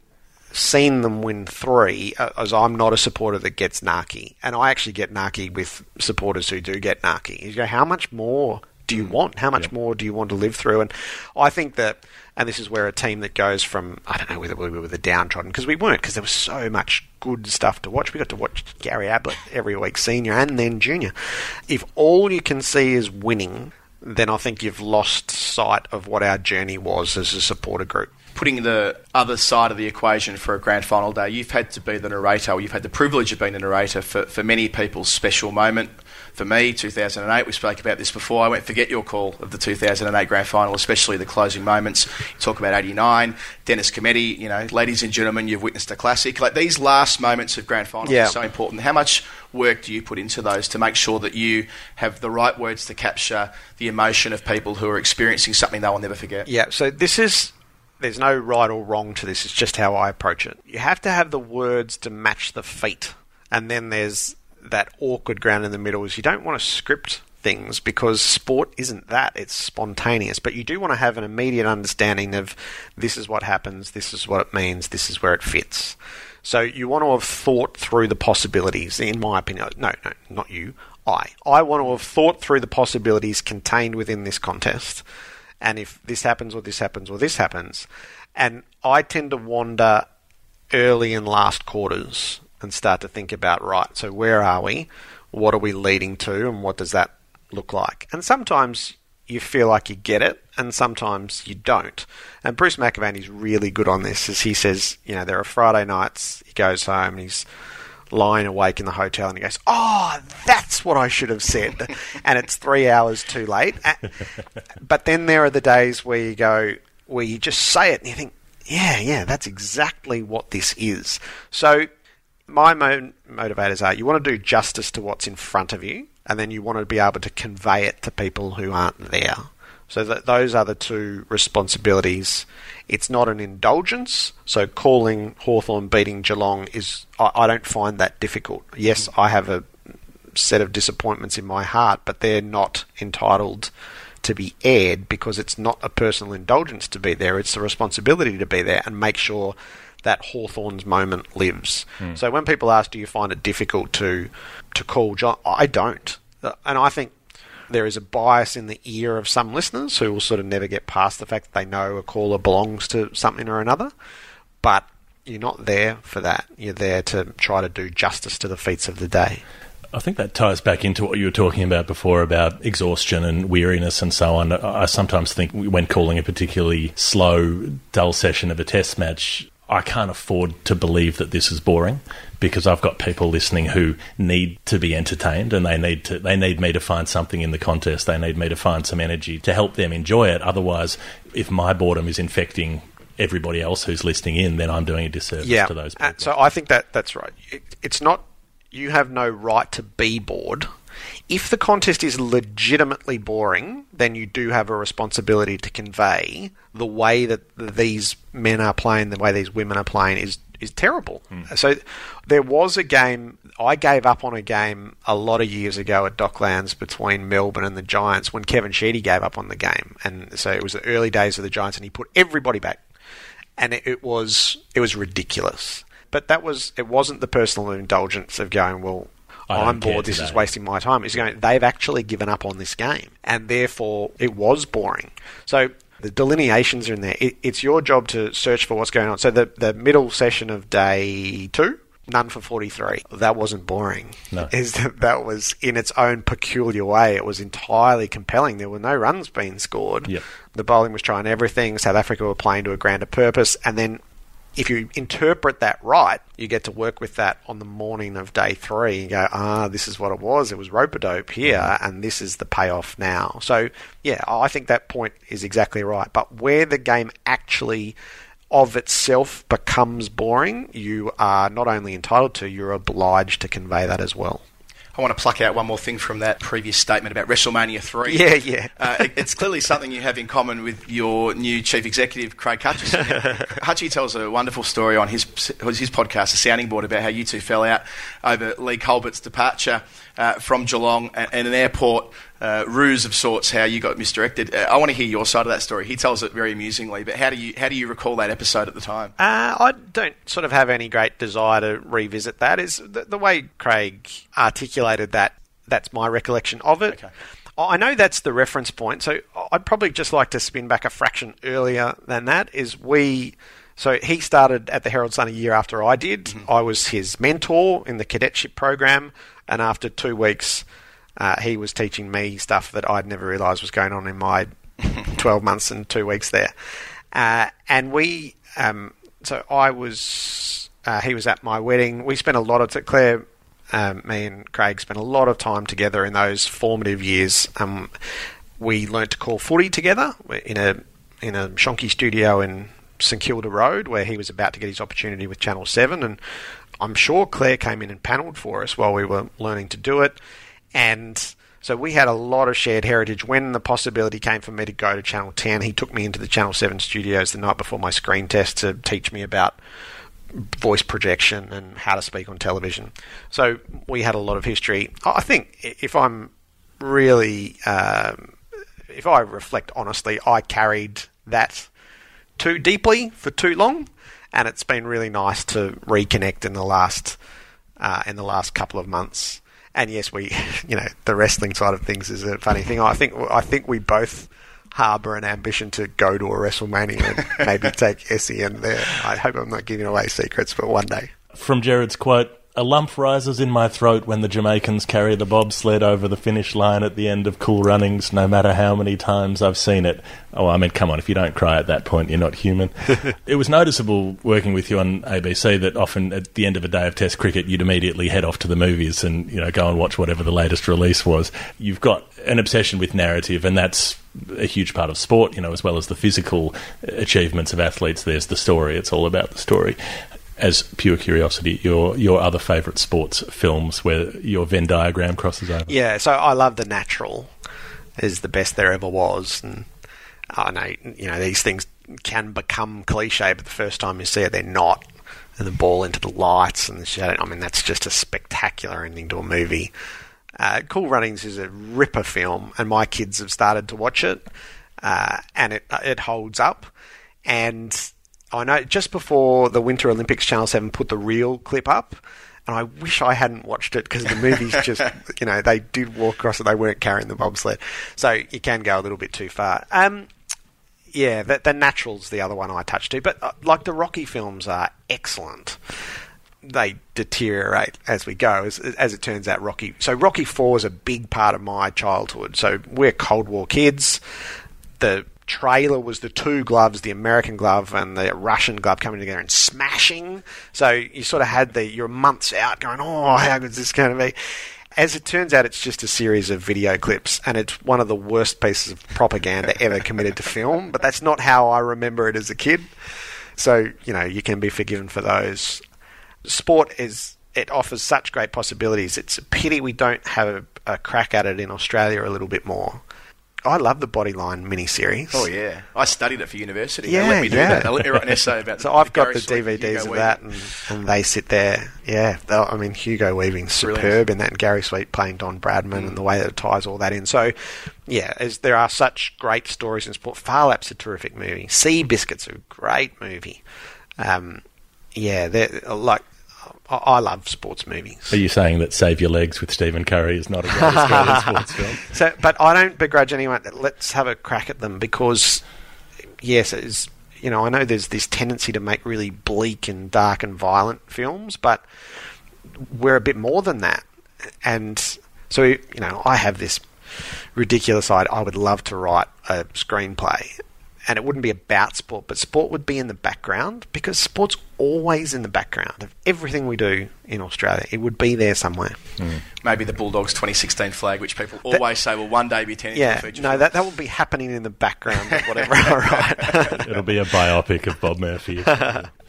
seen them win three, uh, as I'm not a supporter that gets narky, and I actually get narky with supporters who do get narky. You go, how much more do you hmm. want? How much yep. more do you want to live through? And I think that and this is where a team that goes from I don't know whether we were with the downtrodden because we weren't because there was so much good stuff to watch. We got to watch Gary Ablett every week, senior and then junior. If all you can see is winning, then I think you've lost sight of what our journey was as a supporter group putting the other side of the equation for a grand final day, you've had to be the narrator, or you've had the privilege of being the narrator for, for many people's special moment for me, 2008, we spoke about this before. I won't forget your call of the 2008 grand final, especially the closing moments. You talk about 89, Dennis Cometti, you know, ladies and gentlemen, you've witnessed a classic. Like these last moments of grand finals yeah. are so important. How much work do you put into those to make sure that you have the right words to capture the emotion of people who are experiencing something they will never forget? Yeah, so this is there's no right or wrong to this. It's just how I approach it. You have to have the words to match the feet, and then there's that awkward ground in the middle is you don't want to script things because sport isn't that. It's spontaneous. But you do want to have an immediate understanding of this is what happens, this is what it means, this is where it fits. So you want to have thought through the possibilities, in my opinion. No, no, not you. I. I want to have thought through the possibilities contained within this contest. And if this happens, or this happens, or this happens. And I tend to wander early and last quarters and start to think about, right, so where are we? What are we leading to? And what does that look like? And sometimes you feel like you get it, and sometimes you don't. And Bruce McAvaney's really good on this, as he says, you know, there are Friday nights, he goes home and he's lying awake in the hotel and he goes, Oh, that's what I should have said. and it's three hours too late. But then there are the days where you go, where you just say it and you think, Yeah, yeah, that's exactly what this is. So my mo- motivators are you want to do justice to what's in front of you, and then you want to be able to convey it to people who aren't there. So that those are the two responsibilities. It's not an indulgence. So calling Hawthorn beating Geelong is I, I don't find that difficult. Yes, mm. I have a set of disappointments in my heart, but they're not entitled to be aired because it's not a personal indulgence to be there. It's a responsibility to be there and make sure that Hawthorn's moment lives. Hmm. So when people ask, "Do you find it difficult to to call John?" I don't, and I think there is a bias in the ear of some listeners who will sort of never get past the fact that they know a caller belongs to something or another. But you're not there for that. You're there to try to do justice to the feats of the day. I think that ties back into what you were talking about before about exhaustion and weariness and so on. I sometimes think when calling a particularly slow, dull session of a test match, I can't afford to believe that this is boring because I've got people listening who need to be entertained and they need to they need me to find something in the contest. They need me to find some energy to help them enjoy it. Otherwise, if my boredom is infecting everybody else who's listening in, then I'm doing a disservice yeah. to those Uh, people. so I think that that's right. It, it's not you have no right to be bored. If the contest is legitimately boring, then you do have a responsibility to convey the way that these men are playing, the way these women are playing is is terrible. Hmm. So there was a game I gave up on a game a lot of years ago at Docklands between Melbourne and the Giants when Kevin Sheedy gave up on the game, and so it was the early days of the Giants, and he put everybody back and it, it was it was ridiculous. But that was it wasn't the personal indulgence of going well. I'm bored. This is wasting my time. It's going. They've actually given up on this game, and therefore it was boring. So the delineations are in there. It, it's your job to search for what's going on. So the the middle session of day two, none for forty three. That wasn't boring. No. Is that that was in its own peculiar way. It was entirely compelling. There were no runs being scored. Yep. The bowling was trying everything. South Africa were playing to a grander purpose, and then if you interpret that right, you get to work with that on the morning of day three and go, ah, this is what it was. It was rope a dope here, and this is the payoff now. So, yeah, I think that point is exactly right. But where the game actually of itself becomes boring, you are not only entitled to, you're obliged to convey that as well. I want to pluck out one more thing from that previous statement about WrestleMania 3. Yeah, yeah. Uh, it- it's clearly something you have in common with your new chief executive, Craig Hutchison. Hutchie tells a wonderful story on his his podcast, The Sounding Board, about how you two fell out over Leigh Colbert's departure uh, from Geelong and, and an airport uh, ruse of sorts, how you got misdirected. Uh, I want to hear your side of that story. He tells it very amusingly, but how do you how do you recall that episode at the time? Uh, I don't sort of have any great desire to revisit that. Is the, the way Craig articulated that? That's my recollection of it. Okay. I know that's the reference point, so I'd probably just like to spin back a fraction earlier than that. Is we. So he started at the Herald Sun a year after I did. I was his mentor in the cadetship program, and after two weeks, uh, he was teaching me stuff that I'd never realised was going on in my 12 months and two weeks there. Uh, and we, um, so I was, uh, he was at my wedding. We spent a lot of, t- Claire, um, me and Craig spent a lot of time together in those formative years. Um, we learnt to call footy together in a in a shonky studio in St Kilda Road, where he was about to get his opportunity with Channel Seven, and I'm sure Claire came in and panelled for us while we were learning to do it, and. So we had a lot of shared heritage. When the possibility came for me to go to Channel 10, he took me into the Channel 7 studios the night before my screen test to teach me about voice projection and how to speak on television. So we had a lot of history. I think if I'm really, um, if I reflect honestly, I carried that too deeply for too long, and it's been really nice to reconnect in the last uh, in the last couple of months. And yes, we, you know, the wrestling side of things is a funny thing. I think I think we both harbour an ambition to go to a WrestleMania and maybe take SEN there. I hope I'm not giving away secrets, but one day. From Gerard's quote, a lump rises in my throat when the Jamaicans carry the bobsled over the finish line at the end of Cool Runnings, no matter how many times I've seen it. Oh, I mean, come on, if you don't cry at that point, you're not human. it was noticeable working with you on ABC that often at the end of a day of Test cricket, you'd immediately head off to the movies and, you know, go and watch whatever the latest release was. You've got an obsession with narrative, and that's a huge part of sport, you know, as well as the physical achievements of athletes. There's the story. It's all about the story as pure curiosity, your your other favourite sports films where your Venn diagram crosses over? Yeah, so I love The Natural. Is the best there ever was, and I know you know these things can become cliche, but the first time you see it, they're not. And the ball into the lights and the shadow. I mean, that's just a spectacular ending to a movie. Uh, cool Runnings is a ripper film, and my kids have started to watch it, uh, and it it holds up. And I know just before the Winter Olympics, Channel 7 put the real clip up. And I wish I hadn't watched it because the movie's just, you know, they did walk across it, they weren't carrying the bobsled. So you can go a little bit too far. Um, yeah, the, the Natural's the other one I touched to. But uh, like the Rocky films are excellent. They deteriorate as we go, as, as it turns out. Rocky. So Rocky Four is a big part of my childhood. So we're Cold War kids. The trailer was the two gloves, the American glove and the Russian glove coming together and smashing. So you sort of had the you're months out going, oh, how good is this going to be? As it turns out, it's just a series of video clips, and it's one of the worst pieces of propaganda ever committed to film. But that's not how I remember it as a kid. So you know you can be forgiven for those. Sport is it offers such great possibilities. It's a pity we don't have a, a crack at it in Australia a little bit more. I love the Bodyline miniseries. Oh yeah, I studied it for university. Yeah, they let me do yeah. that. They let me write an essay about. So the, I've the got the DVDs of Weaving. that, and, and they sit there. Yeah, I mean Hugo Weaving's superb Brilliant. in that, and Gary Sweet playing Don Bradman, and the way that it ties all that in. So, yeah, as there are such great stories in sport. Phar Lap's a terrific movie. Seabiscuit's a great movie. Um, yeah, like I, I love sports movies. Are you saying that Save Your Legs with Stephen Curry is not a great Australian sports film? So, but I don't begrudge anyone. Let's have a crack at them because, yes, it's you know I know there's this tendency to make really bleak and dark and violent films, but we're a bit more than that. And so you know I have this ridiculous idea. I would love to write a screenplay. And it wouldn't be about sport, but sport would be in the background because sport's always in the background of everything we do in Australia. It would be there somewhere. Hmm. Maybe the Bulldogs 2016 flag, which people always say will one day be turned Yeah, into a feature. no, film. that that will be happening in the background of whatever I write. It'll be a biopic of Bob Murphy.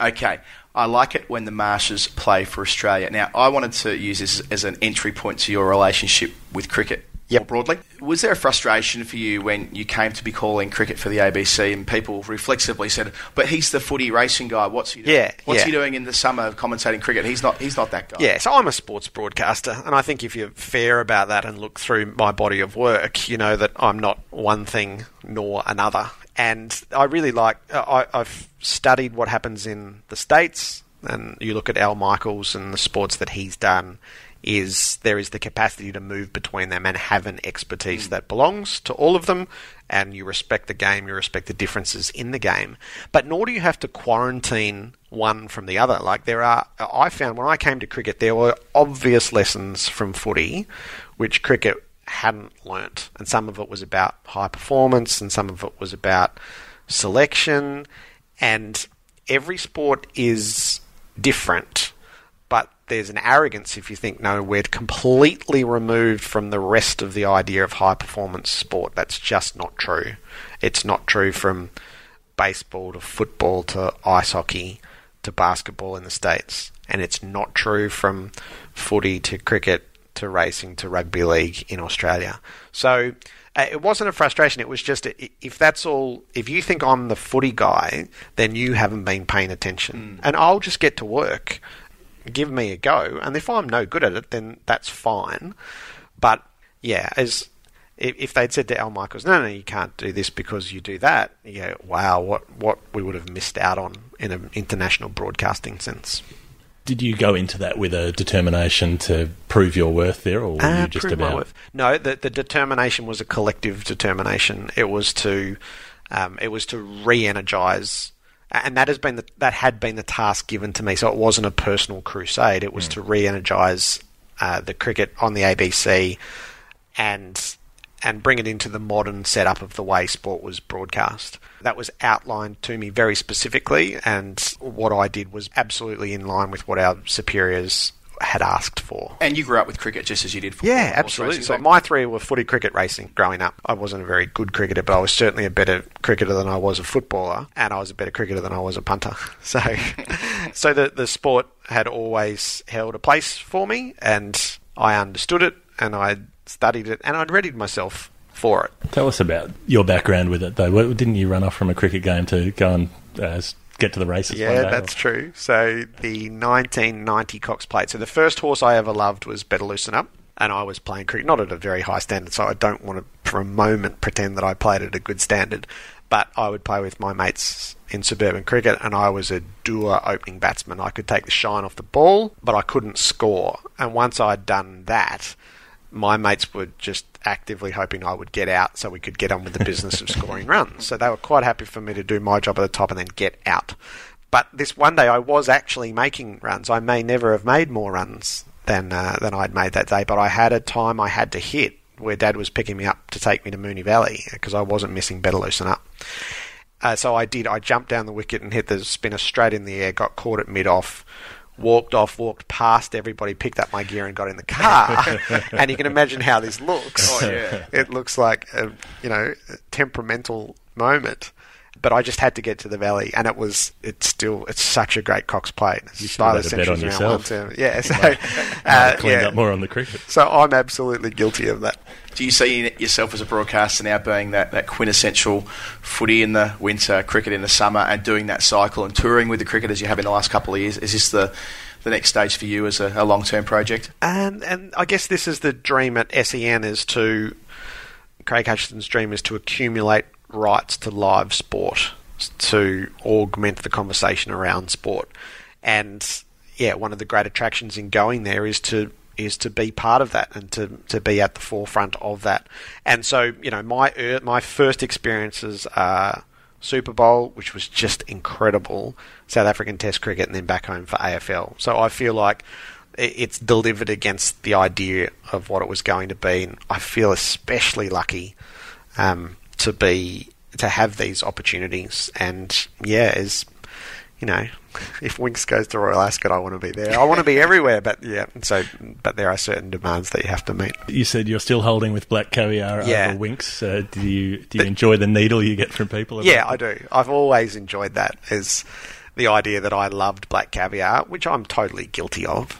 Okay. I like it when the Marshes play for Australia. Now, I wanted to use this as an entry point to your relationship with cricket Yep. more broadly. Was there a frustration for you when you came to be calling cricket for the ABC and people reflexively said, "But he's the footy racing guy. What's he doing? Yeah, What's yeah. he doing in the summer commentating cricket? He's not. He's not that guy." Yeah, so I'm a sports broadcaster, and I think if you're fair about that and look through my body of work, you know that I'm not one thing nor another. And I really like, uh, I, I've studied what happens in the States, and you look at Al Michaels and the sports that he's done, is there is the capacity to move between them and have an expertise that belongs to all of them, and you respect the game, you respect the differences in the game. But nor do you have to quarantine one from the other. Like there are, I found when I came to cricket, there were obvious lessons from footy, which cricket hadn't learnt, and some of it was about high performance, and some of it was about selection, and every sport is different but there's an arrogance if you think no we're completely removed from the rest of the idea of high performance sport. That's just not true. It's not true from baseball to football to ice hockey to basketball in the states. And it's not true from footy to cricket to racing to rugby league in Australia. So uh, it wasn't a frustration. It was just i- if that's all if you think I'm the footy guy then you haven't been paying attention. And I'll just get to work give me a go. And if I'm no good at it, then that's fine. But yeah, as if, they'd said to Al Michaels, no, no, you can't do this because you do that, go, wow, what, what we would have missed out on in an international broadcasting sense. Did you go into that with a determination to prove your worth there, or were Uh, you just about? worth. No, the, the determination was a collective determination. It was to, um, it was to re-energize, and that has been the, that had been the task given to me. So it wasn't a personal crusade. It was to re-energize uh, the cricket on the ABC, and and bring it into the modern setup of the way sport was broadcast. That was outlined to me very specifically, and what I did was absolutely in line with what our superiors had asked for. And you grew up with cricket just as you did football. Yeah, absolutely. racing, So my three were footy cricket racing growing up. I wasn't a very good cricketer, but I was certainly a better cricketer than I was a footballer, and I was a better cricketer than I was a punter. So, so the the sport had always held a place for me, and I understood it, and I studied it, and I'd readied myself for it. Tell us about your background with it, though. Didn't you run off from a cricket game to go and uh, s- get to the races? Yeah, that's or- true. So the 1990 Cox Plate. So the first horse I ever loved was Better Loosen Up, and I was playing cricket not at a very high standard. So I don't want to, for a moment, pretend that I played at a good standard. But I would play with my mates in suburban cricket, and I was a doer opening batsman. I could take the shine off the ball, but I couldn't score. And once I'd done that, my mates were just actively hoping I would get out so we could get on with the business of scoring runs. So they were quite happy for me to do my job at the top and then get out. But this one day I was actually making runs. I may never have made more runs than uh, than I'd made that day, but I had a time I had to hit where Dad was picking me up to take me to Moonee Valley because I wasn't missing Better Loosen Up. Uh, so I did. I jumped down the wicket and hit the spinner straight in the air. Got caught at mid off. Walked off, walked past everybody, picked up my gear, and got in the car. and you can imagine how this looks. Oh, yeah. It looks like a you know temperamental moment. But I just had to get to the valley, and it was it's still it's such a great Cox Plate. You should have a bet on yourself. Yeah, so Might uh, have cleaned yeah. up more on the cricket. So I'm absolutely guilty of that. Do you see yourself as a broadcaster now being that, that quintessential footy in the winter, cricket in the summer, and doing that cycle and touring with the cricket as you have in the last couple of years? Is this the, the next stage for you as a, a long term project? And and I guess this is the dream at SEN is to Craig Hutchison's dream is to accumulate rights to live sport to augment the conversation around sport. And yeah, one of the great attractions in going there is to is to be part of that and to, to be at the forefront of that. And so, you know, my my first experiences are Super Bowl, which was just incredible, South African Test cricket, and then back home for AFL. So I feel like it's delivered against the idea of what it was going to be. And I feel especially lucky um, to be to have these opportunities. And yeah, is you know, if Winx goes to Royal Ascot, I want to be there. I want to be everywhere, but yeah. So, but there are certain demands that you have to meet. You said you're still holding with Black Caviar Yeah. over Winx. Uh, do you do you enjoy the needle you get from people? Yeah? I do. I've always enjoyed that as the idea that I loved Black Caviar, which I'm totally guilty of.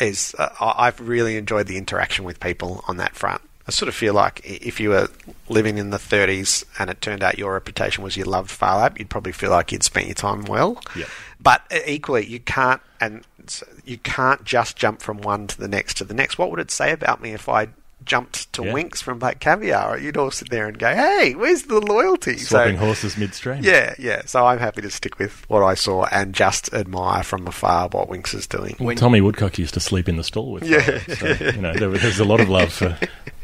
Is uh, I've really enjoyed the interaction with people on that front. I sort of feel like if you were living in the 30s and it turned out your reputation was you loved Phar Lap, you'd probably feel like you'd spent your time well. Yep. But uh, equally, you can't and you can't just jump from one to the next to the next. What would it say about me if I jumped to Yeah. Winx from Black Caviar? You'd all sit there and go, "Hey, where's the loyalty?" So- Swapping horses midstream. yeah, yeah. So I'm happy to stick with what I saw and just admire from afar what Winx is doing. Well, Tommy Woodcock used to sleep in the stall with. Yeah. So, you know, there, there's a lot of love for.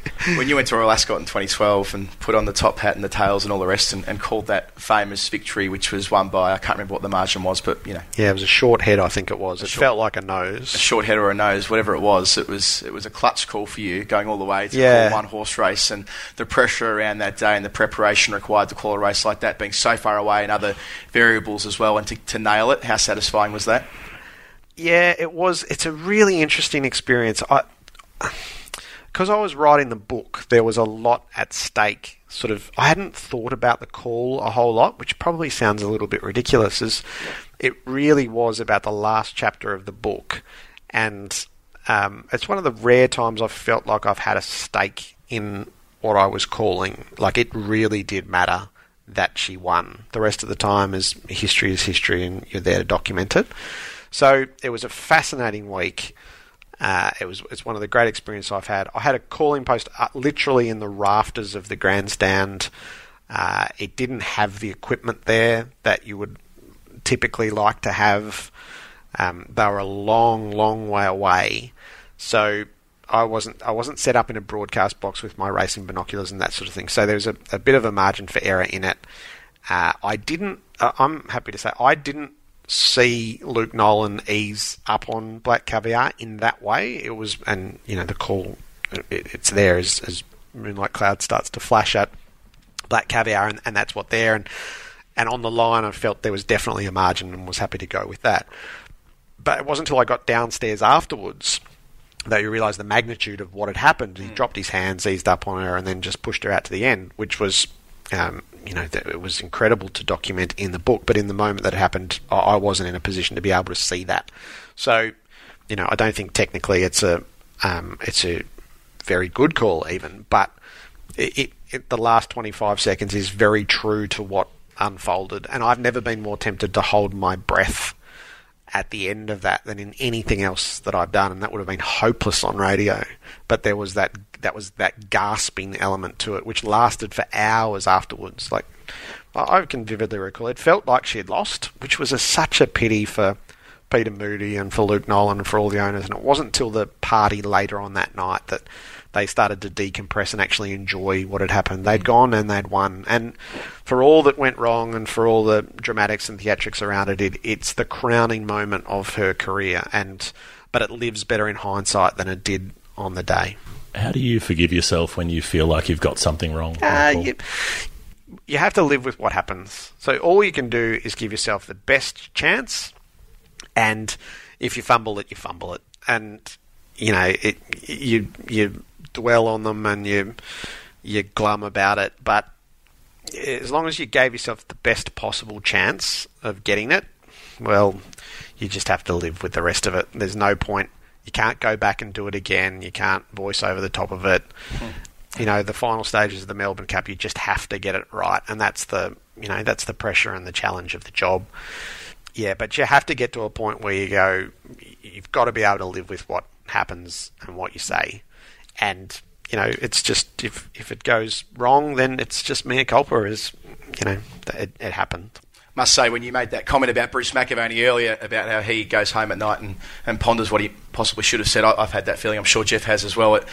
when you went to Royal Ascot in 2012 and put on the top hat and the tails and all the rest and, and called that famous victory, which was won by, I can't remember what the margin was, but, you know, Yeah, it was a short head, I think it was. It short- felt like a nose. a short head or a nose, whatever it was, it was it was a clutch call for you going all the way to Yeah. one horse race and the pressure around that day and the preparation required to call a race like that being so far away and other variables as well and to, to nail it, how satisfying was that? Yeah, it was. It's a really interesting experience. I because I was writing the book, there was a lot at stake. Sort of, I hadn't thought about the call a whole lot, which probably sounds a little bit ridiculous. As it really was about the last chapter of the book, and um, it's one of the rare times I've felt like I've had a stake in what I was calling. Like it really did matter that she won. The rest of the time is history is history, and you're there to document it. So it was a fascinating week Uh, it was it's one of the great experiences I've had. I had a calling post uh, literally in the rafters of the grandstand. Uh, it didn't have the equipment there that you would typically like to have. Um, they were a long, long way away, so I wasn't I wasn't set up in a broadcast box with my racing binoculars and that sort of thing. So there was a, a bit of a margin for error in it. Uh, I didn't. Uh, I'm happy to say I didn't see Luke Nolan ease up on Black Caviar in that way. It was, and you know, the call it, it's there as, as Moonlight Cloud starts to flash at Black Caviar, and, and that's what there. And and on the line, I felt there was definitely a margin, and was happy to go with that. But it wasn't until I got downstairs afterwards that you realise the magnitude of what had happened. He hmm. dropped his hands, eased up on her, and then just pushed her out to the end, which was, um, you know, th- it was incredible to document in the book. But in the moment that happened, I-, I wasn't in a position to be able to see that. So, you know, I don't think technically it's a um, it's a very good call even, but it, it, it, the last 25 seconds is very true to what unfolded, and I've never been more tempted to hold my breath at the end of that than in anything else that I've done, and that would have been hopeless on radio. But there was that that was that gasping element to it, which lasted for hours afterwards. Like I can vividly recall, it felt like she had lost, which was a, such a pity for Peter Moody and for Luke Nolan and for all the owners. And it wasn't until the party later on that night that they started to decompress and actually enjoy what had happened. They'd gone and they'd won. And for all that went wrong and for all the dramatics and theatrics around it, it it's the crowning moment of her career. And but it lives better in hindsight than it did on the day. How do you forgive yourself when you feel like you've got something wrong? Uh, you, you have to live with what happens. So all you can do is give yourself the best chance, and if you fumble it, you fumble it, and you know it. You you dwell on them and you you glum about it, but as long as you gave yourself the best possible chance of getting it, well, you just have to live with the rest of it. There's no point. You can't go back and do it again. You can't voice over the top of it. Hmm. You know, the final stages of the Melbourne Cup, you just have to get it right, and that's the you know that's the pressure and the challenge of the job. Yeah, but you have to get to a point where you go. You've got to be able to live with what happens and what you say, and you know, it's just if if it goes wrong, then it's just mea culpa. Is you know, it, it happened. Must say, when you made that comment about Bruce McAvaney earlier about how he goes home at night and, and ponders what he possibly should have said, I, have had that feeling. I'm sure Jeff has as well. It,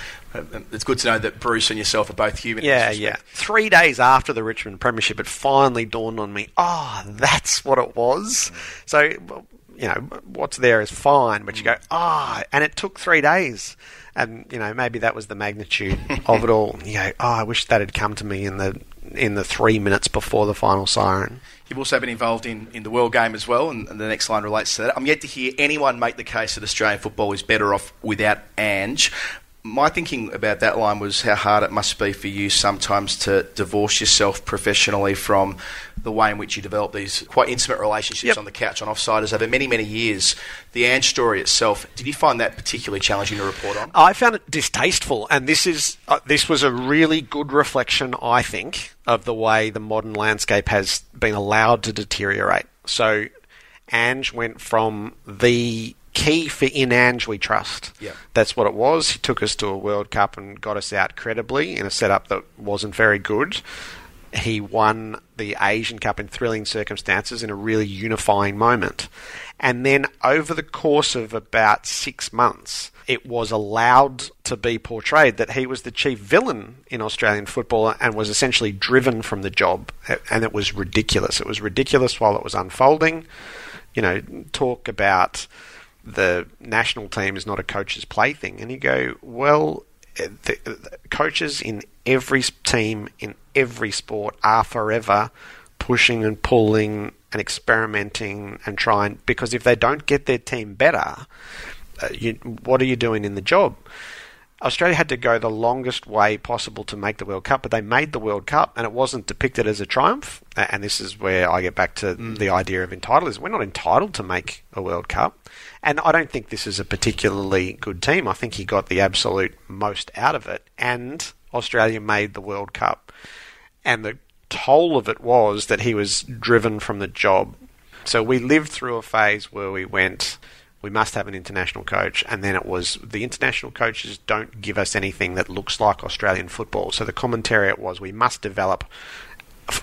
it's good to know that Bruce and yourself are both human. Yeah, yeah. Three days after the Richmond Premiership, it finally dawned on me. Oh, that's what it was. So, you know, what's there is fine, but you go, ah, oh, and it took three days and you know maybe that was the magnitude of it all. You go, oh, I wish that had come to me in the in the three minutes before the final siren. You've also been involved in, in the World Game as well, and, and, the next line relates to that. I'm yet to hear anyone make the case that Australian football is better off without Ange my thinking about that line was how hard it must be for you sometimes to divorce yourself professionally from the way in which you develop these quite intimate relationships yep. on the couch on offsiders over many, many years. The Ange story itself, did you find that particularly challenging to report on? I found it distasteful, and this is uh, this was a really good reflection, I think, of the way the modern landscape has been allowed to deteriorate. So, Ange went from the key for in Ange we trust. Yeah. That's what it was. He took us to a World Cup and got us out credibly in a setup that wasn't very good. He won the Asian Cup in thrilling circumstances in a really unifying moment. And then over the course of about six months, it was allowed to be portrayed that he was the chief villain in Australian football and was essentially driven from the job. And it was ridiculous. It was ridiculous while it was unfolding. You know, talk about the national team is not a coach's plaything. And you go, well, the, the coaches in every team, in every sport, are forever pushing and pulling and experimenting and trying because if they don't get their team better, uh, you, what are you doing in the job? Australia had to go the longest way possible to make the World Cup, but they made the World Cup, and it wasn't depicted as a triumph. And this is where I get back to mm. the idea of entitled: we're not entitled to make a World Cup. And I don't think this is a particularly good team. I think he got the absolute most out of it, and Australia made the World Cup. And the toll of it was that he was driven from the job. So we lived through a phase where we went we must have an international coach. And then it was the international coaches don't give us anything that looks like Australian football. So the commentariat was we must develop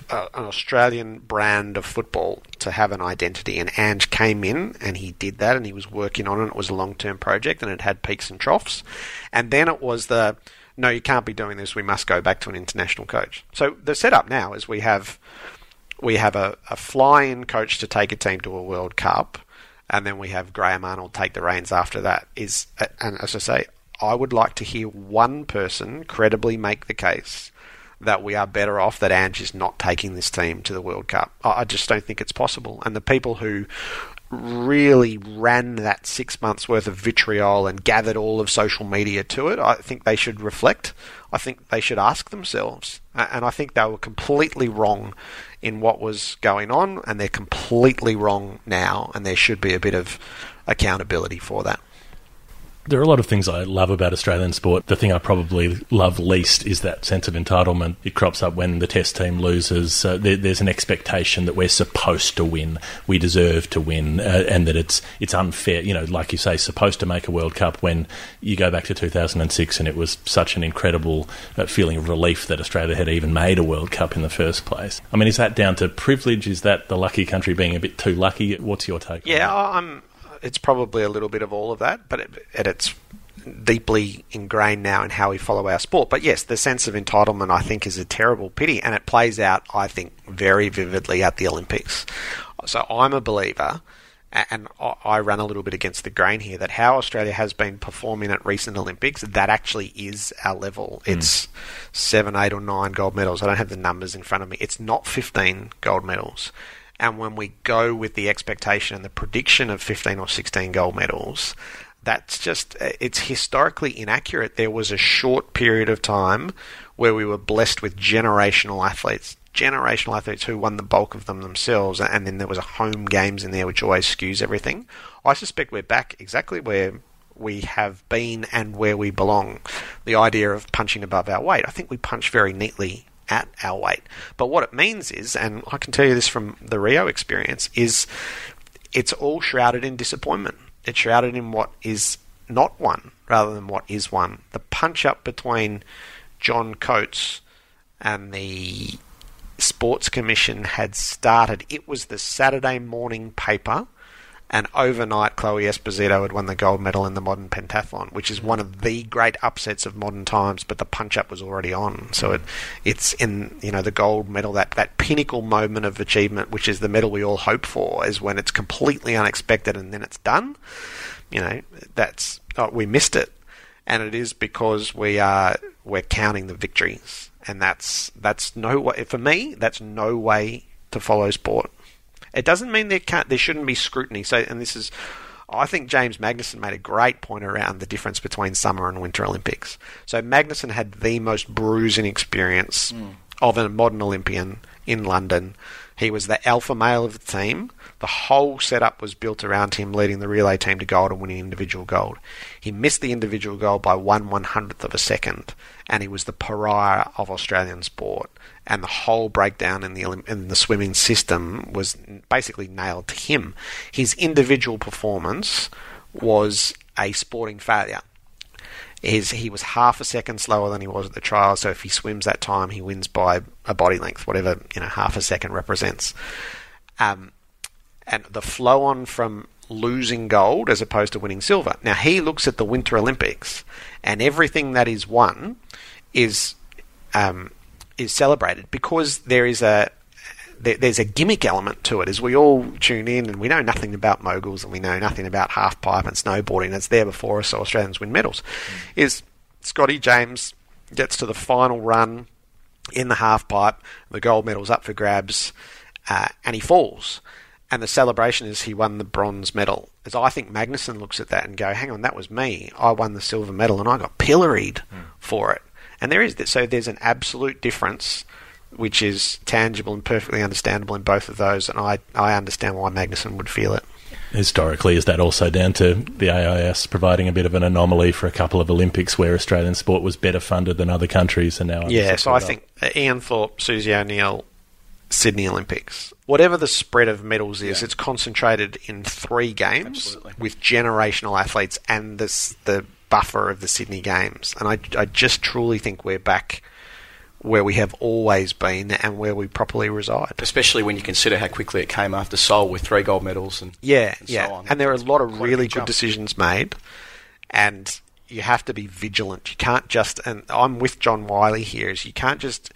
uh, an Australian brand of football to have an identity. And Ange came in and he did that and he was working on it. It was a long term project and it had peaks and troughs. And then it was the no, you can't be doing this. We must go back to an international coach. So the setup now is we have we have a, a fly-in coach to take a team to a World Cup, and then we have Graham Arnold take the reins after that. Is and as I say, I would like to hear one person credibly make the case that we are better off that Ange is not taking this team to the World Cup. I just don't think it's possible. And the people who really ran that six months worth of vitriol and gathered all of social media to it, I think they should reflect. I think they should ask themselves. And I think they were completely wrong in what was going on, and they're completely wrong now, and there should be a bit of accountability for that. There are a lot of things I love about Australian sport. The thing I probably love least is that sense of entitlement. It crops up when the test team loses. Uh, there, there's an expectation that we're supposed to win, we deserve to win, uh, and that it's it's unfair. You know, like you say, supposed to make a World Cup when you go back to 2006 and it was such an incredible uh, feeling of relief that Australia had even made a World Cup in the first place. I mean, is that down to privilege? Is that the lucky country being a bit too lucky? What's your take? Yeah, I'm it's probably a little bit of all of that, but it, it's deeply ingrained now in how we follow our sport. But yes, the sense of entitlement, I think, is a terrible pity, and it plays out, I think, very vividly at the Olympics. So I'm a believer, and I run a little bit against the grain here, that how Australia has been performing at recent Olympics, that actually is our level. Mm. It's seven, eight, or nine gold medals. I don't have the numbers in front of me. It's not 15 gold medals. And when we go with the expectation and the prediction of 15 or 16 gold medals, that's just, uh, it's historically inaccurate. There was a short period of time where we were blessed with generational athletes, generational athletes who won the bulk of them themselves, and then there was a home games in there, which always skews everything. I suspect we're back exactly where we have been and where we belong. The idea of punching above our weight. I think we punch very neatly at our weight. But what it means is, and I can tell you this from the Rio experience, is it's all shrouded in disappointment. It's shrouded in what is not one rather than what is one. The punch up between John Coates and the Sports Commission had started. It was the Saturday morning paper and overnight Chloe Esposito had won the gold medal in the modern pentathlon, which is one of the great upsets of modern times. But the punch up was already on, so it it's in you know the gold medal that that pinnacle moment of achievement, which is the medal we all hope for, is when it's completely unexpected and then it's done. You know that's oh, we missed it, and it is because we are we're counting the victories, and that's that's no way for me. That's no way to follow sport. It doesn't mean there can't there shouldn't be scrutiny. So, and this is, I think James Magnussen made a great point around the difference between summer and winter Olympics. So Magnussen had the most bruising experience mm. of a modern Olympian in London. He was the alpha male of the team. The whole setup was built around him leading the relay team to gold and winning individual gold. He missed the individual gold by one one hundredth of a second, and he was the pariah of Australian sport and the whole breakdown in the in the swimming system was basically nailed to him. His individual performance was a sporting failure. His, he was half a second slower than he was at the trial, so if he swims that time, he wins by a body length, whatever you know half a second represents. Um, and the flow on from losing gold as opposed to winning silver. Now he looks at the Winter Olympics, and everything that is won is um, is celebrated because there is a there, there's a gimmick element to it as we all tune in and we know nothing about moguls and we know nothing about half pipe and snowboarding it's there before us so Australians win medals mm. is Scotty James gets to the final run in the half pipe the gold medal's up for grabs uh, and he falls and the celebration is he won the bronze medal. As I think Magnussen looks at that and go, hang on, that was me. I won the silver medal and I got pilloried mm. for it. And there is that. so there's an absolute difference, which is tangible and perfectly understandable in both of those, and I I understand why Magnussen would feel it. Historically, is that also down to the AIS providing a bit of an anomaly for a couple of Olympics where Australian sport was better funded than other countries, and now yeah. So I think uh, Ian Thorpe, Susie O'Neill, Sydney Olympics. Whatever the spread of medals is, it's concentrated in three games with generational athletes and this, the buffer of the Sydney Games. And I, I just truly think we're back where we have always been and where we properly reside. Especially when you consider how quickly it came after Seoul with three gold medals and Yeah, and yeah. so on. and there are a lot of Quite really good jump. decisions made, and you have to be vigilant. You can't just, and I'm with John Wylie here, is you can't just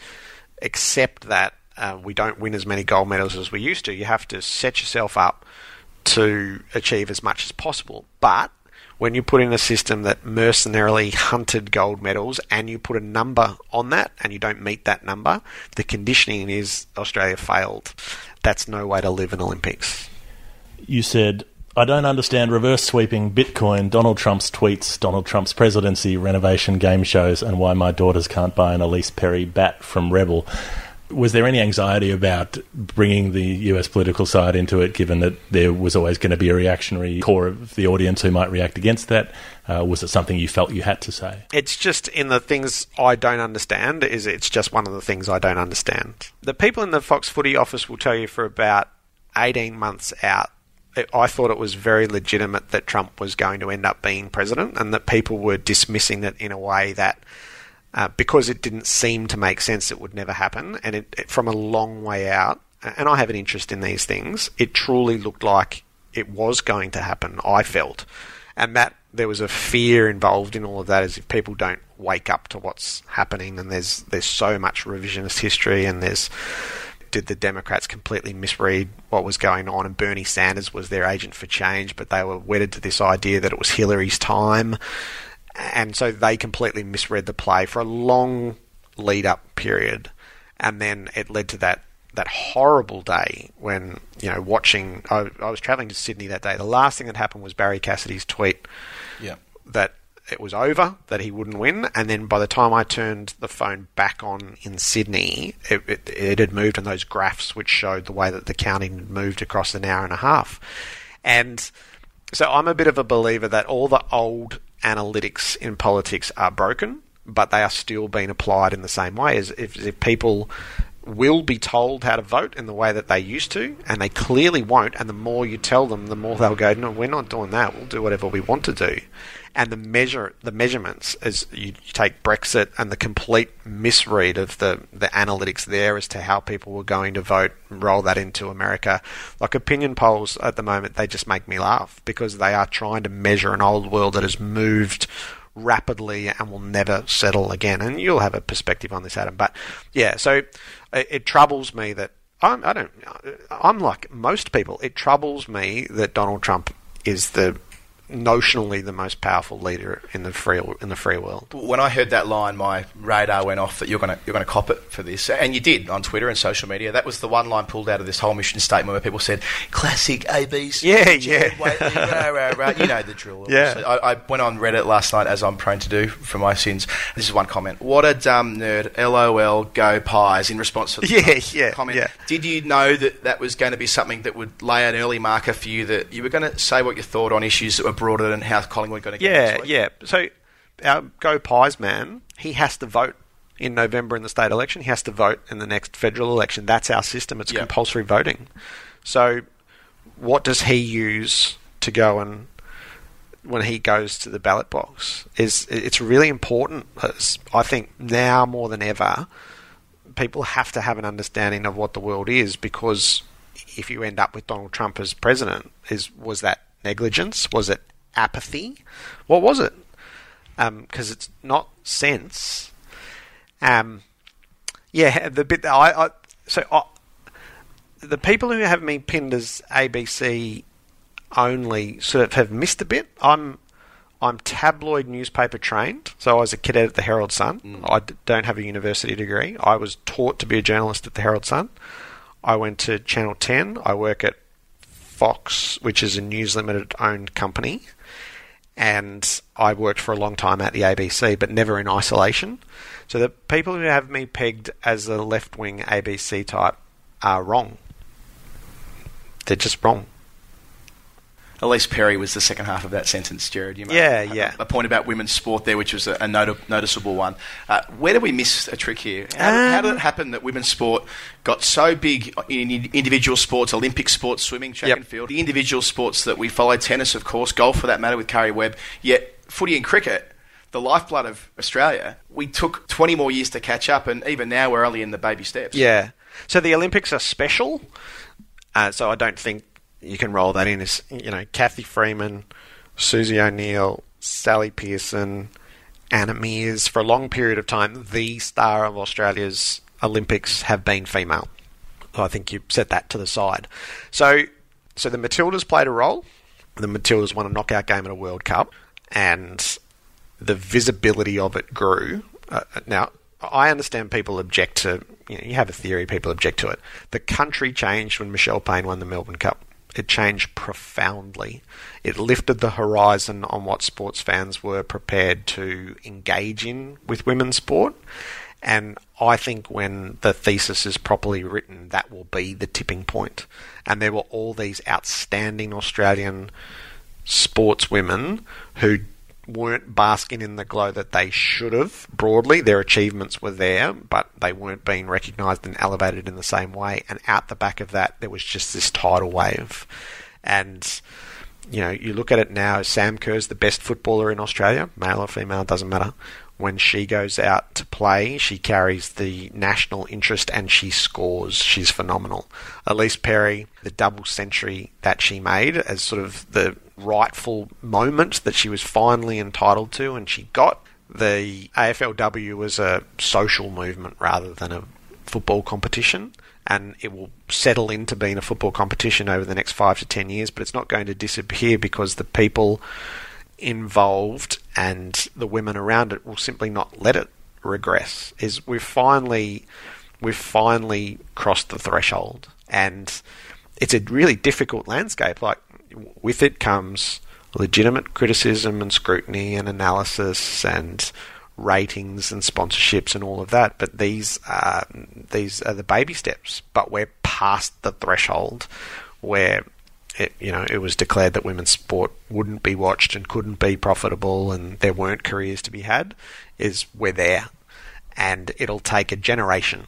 accept that uh, we don't win as many gold medals as we used to. You have to set yourself up to achieve as much as possible. But when you put in a system that mercenarily hunted gold medals and you put a number on that and you don't meet that number, the conditioning is Australia failed. That's no way to live in Olympics. You said, I don't understand reverse sweeping Bitcoin, Donald Trump's tweets, Donald Trump's presidency, renovation game shows, and why my daughters can't buy an Ellyse Perry bat from Rebel. Was there any anxiety about bringing the US political side into it, given that there was always going to be a reactionary core of the audience who might react against that? Uh, was it something you felt you had to say? it's just in the things I don't understand is it's just one of the things I don't understand. The people in the Fox Footy office will tell you for about 18 months out I thought it was very legitimate that Trump was going to end up being president and that people were dismissing it in a way that uh, because it didn't seem to make sense it would never happen. And it, it from a long way out and I have an interest in these things it truly looked like it was going to happen I felt. And that there was a fear involved in all of that as if people don't wake up to what's happening and there's there's so much revisionist history and there's did the Democrats completely misread what was going on? And Bernie Sanders was their agent for change but they were wedded to this idea that it was Hillary's time and so they completely misread the play for a long lead up period and then it led to that that horrible day when you know watching I, I was traveling to Sydney that day the last thing that happened was Barrie Cassidy's tweet Yeah. that it was over, that he wouldn't win, and then by the time I turned the phone back on in Sydney, it, it, it had moved on those graphs which showed the way that the counting had moved across an hour and a half. And so I'm a bit of a believer that all the old analytics in politics are broken, but they are still being applied in the same way as if, if people will be told how to vote in the way that they used to, and they clearly won't. And the more you tell them, the more they'll go, "No, we're not doing that. We'll do whatever we want to do." And the measure, the measurements, as you, take Brexit and the complete misread of the the analytics there as to how people were going to vote, roll that into America. Like opinion polls at the moment, they just make me laugh because they are trying to measure an old world that has moved rapidly and will never settle again. And you'll have a perspective on this, Adam. But yeah, so it, it troubles me that I'm, I don't. I'm like most people. It troubles me that Donald Trump is the notionally the most powerful leader in the free in the free world. When I heard that line, my radar went off that you're going to you're going to cop it for this, and you did on Twitter and social media. That was the one line pulled out of this whole mission statement where people said "classic ABC." Yeah, yeah. Whateley, rah, rah, rah. You know the drill. Yeah. I, I went on Reddit last night, as I'm prone to do for my sins. This is one comment. What a dumb nerd. LOL. Go pies. In response to the Yeah, yeah, comment. yeah. Did you know that that was going to be something that would lay an early marker for you? That you were going to say what you thought on issues that were broader than how Collingwood going to get Yeah, yeah. So our Go Pies man, he has to vote in November in the state election. He has to vote in the next federal election. That's our system. It's Yeah. compulsory voting. So what does he use to go and when he goes to the ballot box is it's really important I think now more than ever people have to have an understanding of what the world is because if you end up with Donald Trump as president is was that negligence was it apathy what was it because it's not sense um yeah the bit that I, I so I, the people who have me pinned as ABC only sort of have missed a bit. I'm I'm tabloid newspaper trained, so I was a cadet at the Herald Sun. I d- don't have a university degree. I was taught to be a journalist at the Herald Sun. I went to Channel 10. I work at Fox, which is a News Limited owned company. And I worked for a long time at the ABC, but never in isolation. So the people who have me pegged as a left wing ABC type are wrong. They're just wrong. Ellyse Perry was the second half of that sentence, Gerard. You made Yeah, a, yeah. A point about women's sport there, which was a, a noti- noticeable one. Uh, where did we miss a trick here? How, did- how did Um, it happen that women's sport got so big in in individual sports, Olympic sports, swimming, track Yep. and field, the individual sports that we follow, tennis, of course, golf for that matter, with Karrie Webb, yet footy and cricket, the lifeblood of Australia, we took 20 more years to catch up, and even now we're only in the baby steps. Yeah. So the Olympics are special. Uh, so I don't think you can roll that in as, you know, Cathy Freeman, Susie O'Neill, Sally Pearson, Anna Meares, for a long period of time, the star of Australia's Olympics have been female. So I think you set that to the side. So, so the Matildas played a role. The Matildas won a knockout game at a World Cup, and the visibility of it grew. Uh, now, I understand people object to, you know, you have a theory, people object to it. The country changed when Michelle Payne won the Melbourne Cup. It changed profoundly. It lifted the horizon on what sports fans were prepared to engage in with women's sport. And I think when the thesis is properly written, that will be the tipping point. And there were all these outstanding Australian sportswomen who weren't basking in the glow that they should have broadly. Their achievements were there, but they weren't being recognised and elevated in the same way. And out the back of that, there was just this tidal wave. And, you know, you look at it now, Sam Kerr's the best footballer in Australia, male or female, doesn't matter. When she goes out to play, she carries the national interest and she scores. She's phenomenal. Ellyse Perry, the double century that she made as sort of the rightful moment that she was finally entitled to and she got. The AFLW was a social movement rather than a football competition and it will settle into being a football competition over the next five to ten years, but it's not going to disappear because the people involved and the women around it will simply not let it regress. Is we've finally we've finally crossed the threshold, and it's a really difficult landscape. Like with it comes legitimate criticism and scrutiny and analysis and ratings and sponsorships and all of that. But these are these are the baby steps. But we're past the threshold where it, you know, it was declared that women's sport wouldn't be watched and couldn't be profitable, and there weren't careers to be had. Is we're there, and it'll take a generation,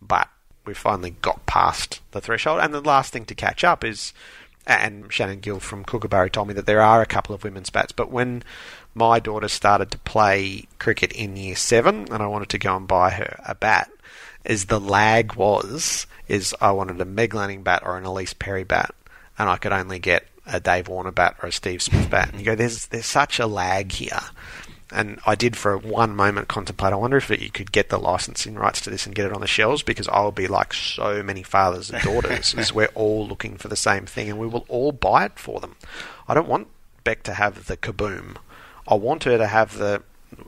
but we finally got past the threshold. And the last thing to catch up is, and Shannon Gill from Kookaburra told me that there are a couple of women's bats, but when my daughter started to play cricket in year seven, and I wanted to go and buy her a bat, is the lag was is I wanted a Meg Lanning bat or an Ellyse Perry bat and I could only get a Dave Warner bat or a Steve Smith bat. And you go, there's there's such a lag here. And I did for one moment contemplate. I wonder if you could get the licensing rights to this and get it on the shelves because I will be like so many fathers and daughters. is we're all looking for the same thing and we will all buy it for them. I don't want Beck to have the kaboom. I want her to have the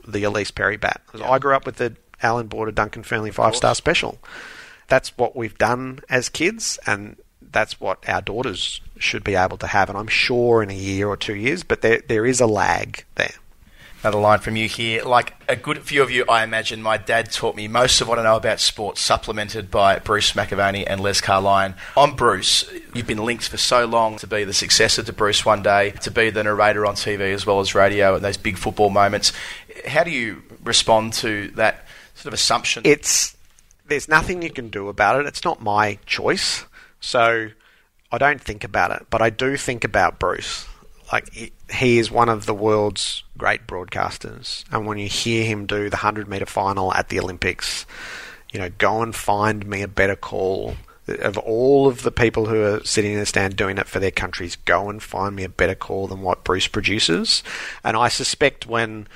the Ellyse Perry bat. 'Cause I grew up with the Allan Border Duncan Fearnley five star special. That's what we've done as kids, and that's what our daughters should be able to have. And I'm sure in a year or two years, but there there is a lag there. Another line from you here. Like a good few of you, I imagine my dad taught me most of what I know about sports, supplemented by Bruce McAvaney and Les Carlyon. On Bruce, you've been linked for so long to be the successor to Bruce one day, to be the narrator on TV as well as radio at those big football moments. How do you respond to that sort of assumption? It's there's nothing you can do about it. It's not my choice, so I don't think about it. But I do think about Bruce. Like he- is one of the world's great broadcasters, and when you hear him do the hundred meter final at the Olympics, you know, go and find me a better call. Of all of the people who are sitting in the stand doing it for their countries, go and find me a better call than what Bruce produces. And I suspect when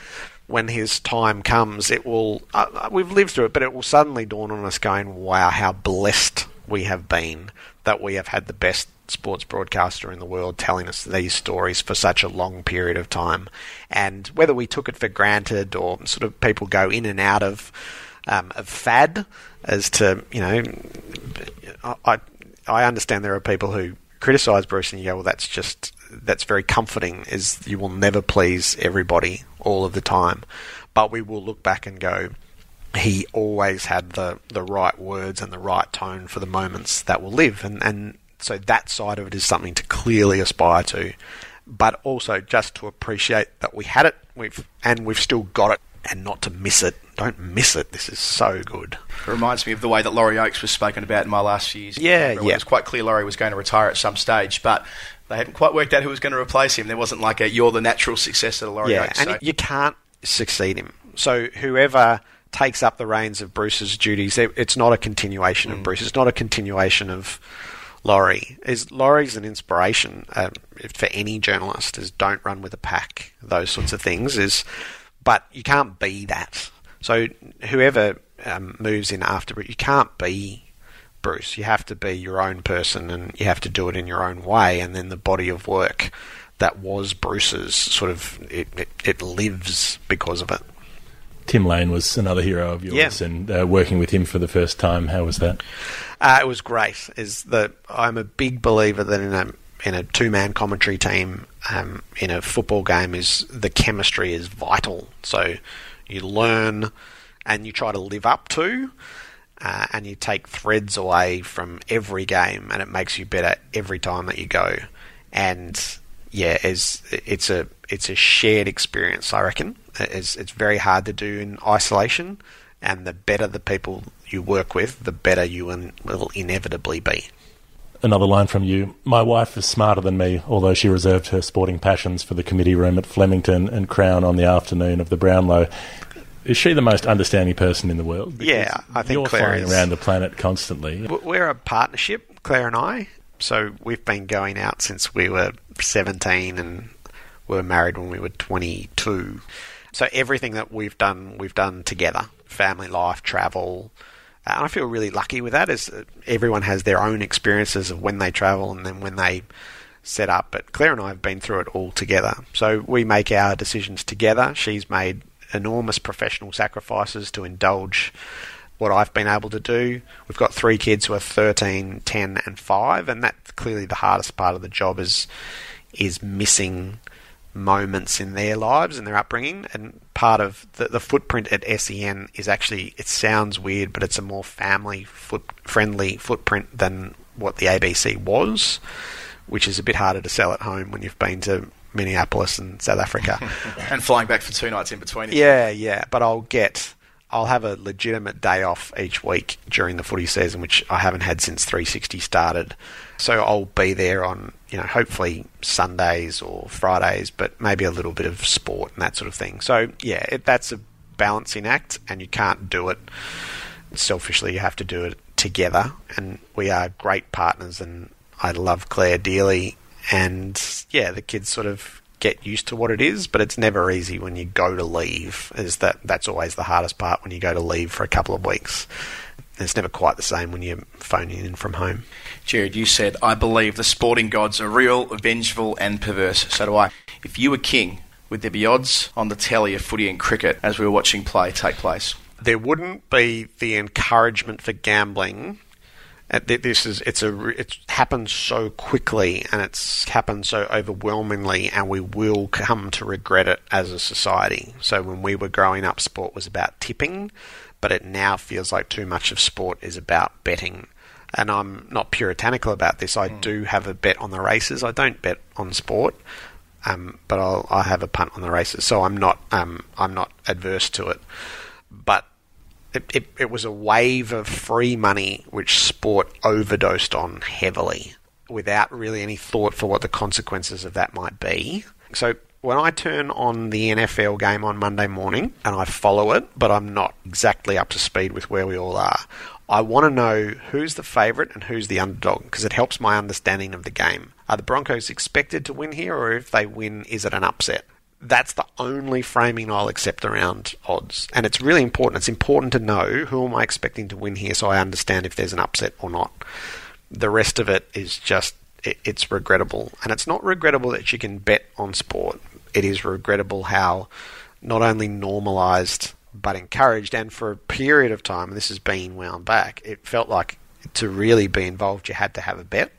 when his time comes, it will. Uh, uh, we've lived through it, but it will suddenly dawn on us, going, "Wow, how blessed we have been that we have had the best sports broadcaster in the world telling us these stories for such a long period of time." And whether we took it for granted or sort of people go in and out of um, of fad as to you know, I I understand there are people who criticise Bruce and you go, well, that's just that's very comforting. Is you will never please everybody all of the time, but we will look back and go, he always had the the right words and the right tone for the moments that will live, and and So that side of it is something to clearly aspire to, but also just to appreciate that we had it, we've and we've still got it, and not to miss it. Don't miss it. This is so good. It reminds me of the way that Laurie Oakes was spoken about in my last few years. Yeah, yeah. It was quite clear Laurie was going to retire at some stage, but they hadn't quite worked out who was going to replace him. There wasn't like a you're the natural successor to Laurie yeah, Oakes. and so- you can't succeed him. So whoever takes up the reins of Bruce's duties, it's not a continuation Mm. of Bruce. It's not a continuation of Laurie. Is Laurie's an inspiration um, for any journalist? Is don't run with a pack. Those sorts of things is, but you can't be that. So whoever um, moves in after, you can't be Bruce. You have to be your own person, and you have to do it in your own way. And then the body of work that was Bruce's sort of it, it, it lives because of it. Tim Lane was another hero of yours, Yeah. and uh, working with him for the first time, how was that? Uh, it was great. Is that I'm a big believer that in a in a two man commentary team um, in a football game is the chemistry is vital. So you learn and you try to live up to, uh, and you take threads away from every game, and it makes you better every time that you go. And yeah, is it's a it's a shared experience. I reckon it's it's very hard to do in isolation, and the better the people you work with, the better you in, will inevitably be. Another line from you. My wife is smarter than me, although she reserved her sporting passions for the committee room at Flemington and Crown on the afternoon of the Brownlow. Is she the most understanding person in the world? Yeah, I think you're Claire flying is. around the planet constantly. We're a partnership, Claire and I. So we've been going out since we were 17 and we were married when we were 22. So everything that we've done, we've done together. Family life, travel. Uh, And I feel really lucky with that. Is everyone has their own experiences of when they travel and then when they set up. But Claire and I have been through it all together. So we make our decisions together. She's made enormous professional sacrifices to indulge what I've been able to do. We've got three kids who are 13, 10 and 5 and that's clearly the hardest part of the job is is missing moments in their lives and their upbringing and part of the, the footprint at SEN is actually it sounds weird but it's a more family foot friendly footprint than what the ABC was which is a bit harder to sell at home when you've been to Minneapolis and South Africa and flying back for two nights in between. yeah, yeah, but I'll get I'll have a legitimate day off each week during the footy season, which I haven't had since 360 started. So I'll be there on, you know, hopefully Sundays or Fridays, but maybe a little bit of sport and that sort of thing. So yeah, it, that's a balancing act, and you can't do it selfishly. You have to do it together, and we are great partners, and I love Claire dearly, and yeah, the kids sort of get used to what it is, but it's never easy when you go to leave. Is that that's always the hardest part when you go to leave for a couple of weeks. It's never quite the same when you're phoning in from home. Gerard, you said, I believe the sporting gods are real, vengeful, and perverse. So do I. If you were king, would there be odds on the telly of footy and cricket as we were watching play take place? There wouldn't be the encouragement for gambling. Uh, th- This is it's a it's happened so quickly and it's happened so overwhelmingly, and we will come to regret it as a society. So when we were growing up, sport was about tipping, but it now feels like too much of sport is about betting. And I'm not puritanical about this. I do have a bet on the races. I don't bet on sport, um, but I'll, I have a punt on the races. So I'm not um, I'm not adverse to it. But it, it, it was a wave of free money which sport overdosed on heavily without really any thought for what the consequences of that might be. So when I turn on the NFL game on Monday morning and I follow it, but I'm not exactly up to speed with where we all are, I want to know who's the favourite and who's the underdog because it helps my understanding of the game. Are the Broncos expected to win here, or if they win, is it an upset? that's the only framing I'll accept around odds. And it's really important. It's important to know who am I expecting to win here so I understand if there's an upset or not. The rest of it is just, it's regrettable. And it's not regrettable that you can bet on sport. It is regrettable how not only normalised but encouraged, and for a period of time, and this has been wound back, it felt like to really be involved you had to have a bet.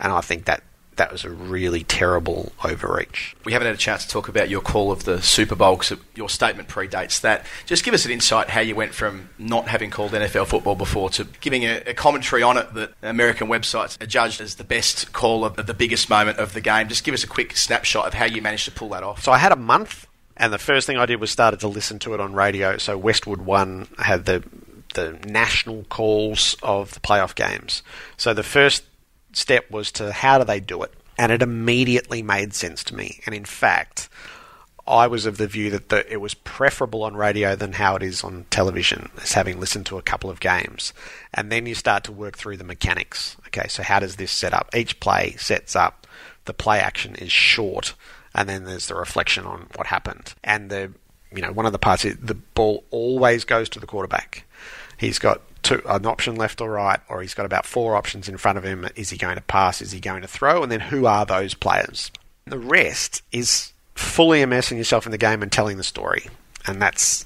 And I think that that was a really terrible overreach. We haven't had a chance to talk about your call of the Super Bowl because your statement predates that. Just give us an insight how you went from not having called NFL football before to giving a, a commentary on it that American websites are judged as the best call of the biggest moment of the game. Just give us a quick snapshot of how you managed to pull that off. So I had a month, and the first thing I did was started to listen to it on radio. So Westwood One had the the national calls of the playoff games. So the first step was to how do they do it? And it immediately made sense to me. And in fact, I was of the view that the, it was preferable on radio than how it is on television, as having listened to a couple of games. And then you start to work through the mechanics. Okay, so how does this set up? Each play sets up, the play action is short, and then there's the reflection on what happened. And the you know, one of the parts is the ball always goes to the quarterback. He's got two, an option left or right, or he's got about four options in front of him. Is he going to pass? Is he going to throw? And then who are those players? The rest is fully immersing yourself in the game and telling the story. And that's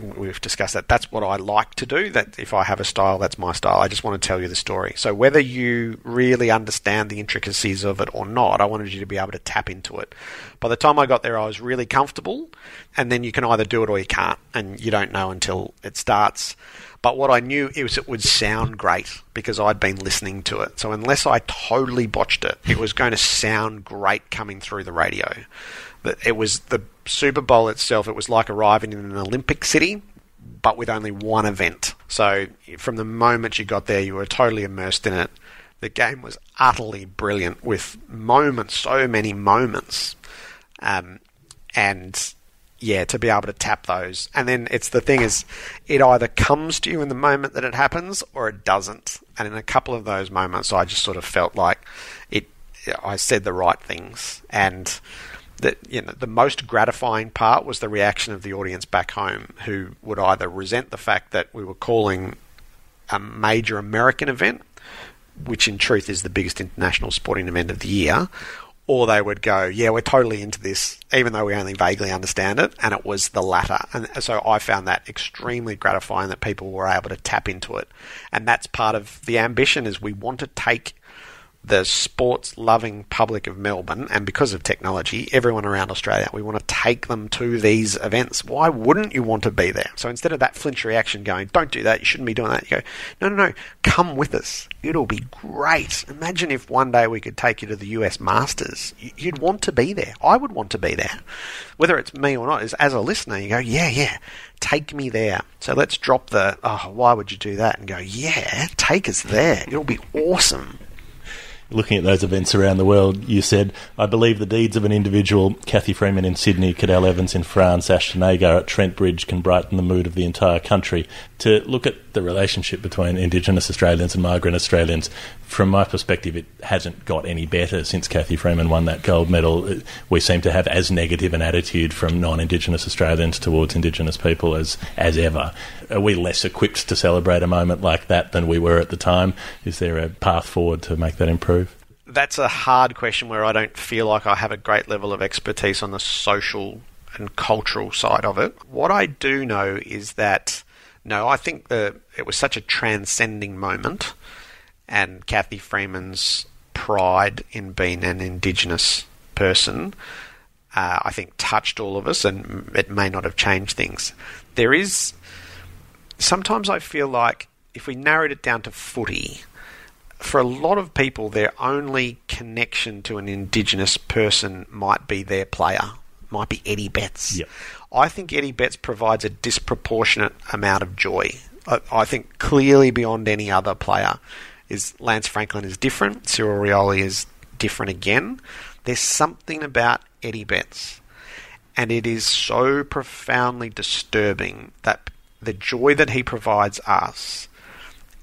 we've discussed that. That's what I like to do. That if I have a style, that's my style. I just want to tell you the story. So whether you really understand the intricacies of it or not, I wanted you to be able to tap into it. By the time I got there, I was really comfortable. And then you can either do it or you can't, and you don't know until it starts. But what I knew is it would sound great because I'd been listening to it. So unless I totally botched it, it was going to sound great coming through the radio. It was the Super Bowl itself. It was like arriving in an Olympic city, but with only one event. So from the moment you got there, you were totally immersed in it. The game was utterly brilliant with moments, so many moments, um, and yeah, to be able to tap those. And then it's the thing is, it either comes to you in the moment that it happens or it doesn't. And in a couple of those moments, I just sort of felt like it. I said the right things, and the you know the most gratifying part was the reaction of the audience back home, who would either resent the fact that we were calling a major American event, which in truth is the biggest international sporting event of the year, or they would go, "Yeah, we're totally into this, even though we only vaguely understand it." And it was the latter, and so I found that extremely gratifying that people were able to tap into it, and that's part of the ambition is we want to take the sports loving public of Melbourne, and because of technology, everyone around Australia, we want to take them to these events. Why wouldn't you want to be there? So instead of that flinch reaction going, don't do that, you shouldn't be doing that, you go, no, no, no, come with us. It'll be great. Imagine if one day we could take you to the US Masters. You'd want to be there. I would want to be there. Whether it's me or not, is as a listener, you go, yeah, yeah, take me there. So let's drop the, oh, why would you do that? And go, yeah, take us there. It'll be awesome looking at those events around the world, you said, I believe the deeds of an individual, Cathy Freeman in Sydney, Cadel Evans in France, Ashton Agar at Trent Bridge, can brighten the mood of the entire country. To look at the relationship between Indigenous Australians and migrant Australians, from my perspective, it hasn't got any better since Cathy Freeman won that gold medal. Uh, we seem to have as negative an attitude from non Indigenous Australians towards Indigenous people as, as ever. Are we less equipped to celebrate a moment like that than we were at the time? Is there a path forward to make that improve? That's a hard question where I don't feel like I have a great level of expertise on the social and cultural side of it. What I do know is that no, I think it was such a transcending moment, and Cathy Freeman's pride in being an Indigenous person, uh, I think, touched all of us, and it may not have changed things. There is sometimes I feel like if we narrowed it down to footy, for a lot of people, their only connection to an Indigenous person might be their player, might be Eddie Betts. I think Eddie Betts provides a disproportionate amount of joy. I, I think clearly beyond any other player is Lance Franklin is different. Cyril Rioli is different again. There's something about Eddie Betts, and it is so profoundly disturbing that the joy that he provides us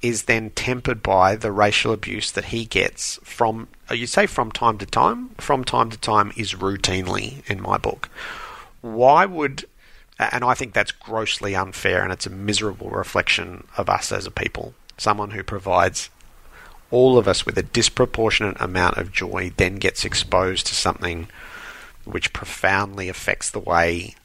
is then tempered by the racial abuse that he gets from you say from time to time from time to time is routinely in my book why would and I think that's grossly unfair and it's a miserable reflection of us as a people someone who provides all of us with a disproportionate amount of joy then gets exposed to something which profoundly affects the way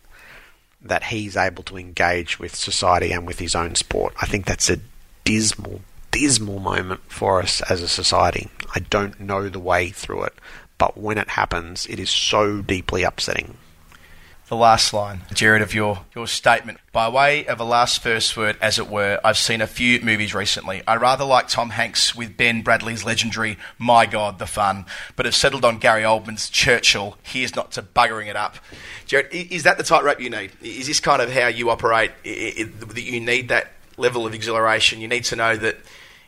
that he's able to engage with society and with his own sport. I think that's a dismal, dismal moment for us as a society. I don't know the way through it, but when it happens, it is so deeply upsetting. The last line, Gerard, of your, your statement. By way of a last first word, as it were, I've seen a few movies recently. I rather like Tom Hanks with Ben Bradlee's legendary My God, the Fun, but have settled on Gary Oldman's Churchill. Here's not to buggering it up. Gerard, is that the tightrope you need? Is this kind of how you operate? I- I- That you need that level of exhilaration? You need to know that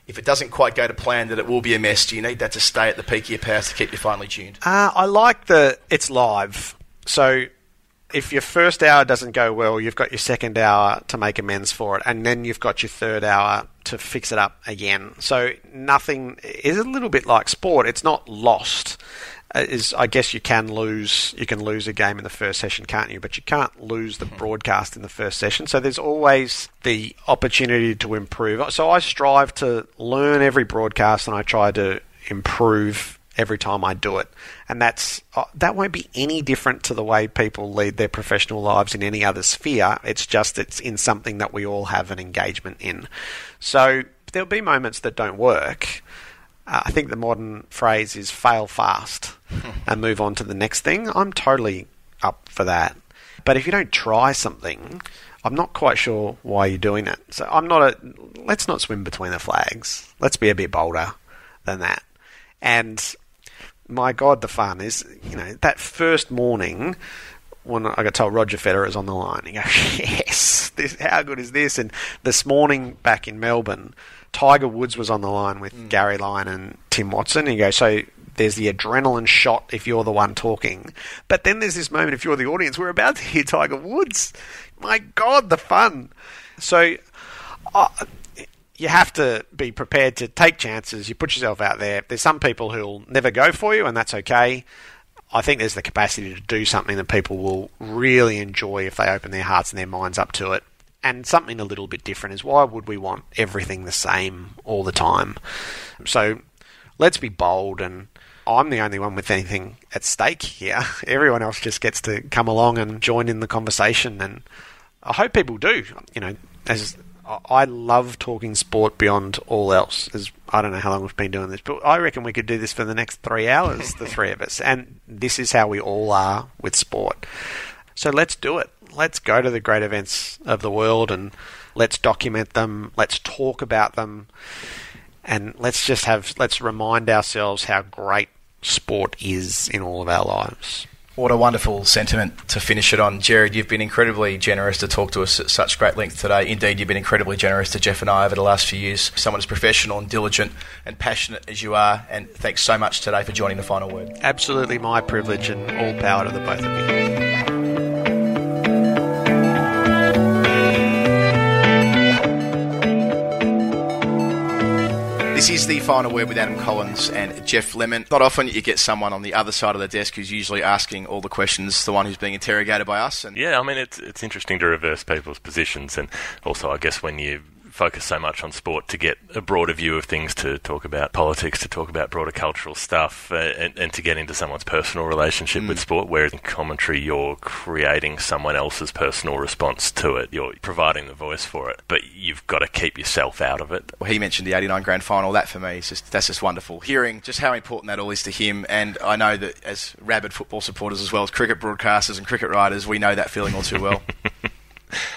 if it doesn't quite go to plan, that it will be a mess. Do you need that to stay at the peak of your powers to keep you finely tuned? Uh, I like the it's live. So if your first hour doesn't go well, you've got your second hour to make amends for it, and then you've got your third hour to fix it up again. So nothing is a little bit like sport. It's not lost. Uh, Is I guess you can lose you can lose a game in the first session, can't you? But you can't lose the broadcast in the first session. So there's always the opportunity to improve. So I strive to learn every broadcast, and I try to improve every time I do it. And that's uh, that won't be any different to the way people lead their professional lives in any other sphere. It's just it's in something that we all have an engagement in. So there'll be moments that don't work. Uh, I think the modern phrase is fail fast and move on to the next thing. I'm totally up for that. But if you don't try something, I'm not quite sure why you're doing it. So I'm not a. Let's not swim between the flags. Let's be a bit bolder than that. And my God, the fun is, you know, that first morning when I got told Roger Federer's on the line, you go, yes, this, how good is this? And this morning back in Melbourne, Tiger Woods was on the line with Gary Lyon and Tim Watson. And you go, so there's the adrenaline shot if you're the one talking. But then there's this moment if you're the audience, we're about to hear Tiger Woods. My God, the fun. So uh, you have to be prepared to take chances. You put yourself out there. There's some people who'll never go for you, and that's okay. I think there's the capacity to do something that people will really enjoy if they open their hearts and their minds up to it. And something a little bit different is why would we want everything the same all the time? So let's be bold and I'm the only one with anything at stake here. Everyone else just gets to come along and join in the conversation and I hope people do. You know, as I- love talking sport beyond all else. As I don't know how long we've been doing this, but I reckon we could do this for the next three hours, the three of us. And this is how we all are with sport. So let's do it. Let's go to the great events of the world and let's document them. Let's talk about them. And let's just have, let's remind ourselves how great sport is in all of our lives. What a wonderful sentiment to finish it on. Gerard, you've been incredibly generous to talk to us at such great length today. Indeed, you've been incredibly generous to Geoff and I over the last few years. Someone as professional and diligent and passionate as you are. And thanks so much today for joining the final word. Absolutely my privilege and all power to the both of you. This is the final word with Adam Collins and Geoff Lemon. Not often you get someone on the other side of the desk who's usually asking all the questions, the one who's being interrogated by us. And Yeah, I mean, it's it's interesting to reverse people's positions, and also, I guess, when you focus so much on sport to get a broader view of things, to talk about politics, to talk about broader cultural stuff, uh, and, and to get into someone's personal relationship with sport. Whereas in commentary, you're creating someone else's personal response to it. You're providing the voice for it, but you've got to keep yourself out of it. Well, he mentioned the 89 grand final. That for me is just that's just wonderful. Hearing just how important that all is to him, and I know that as rabid football supporters as well as cricket broadcasters and cricket writers, we know that feeling all too well.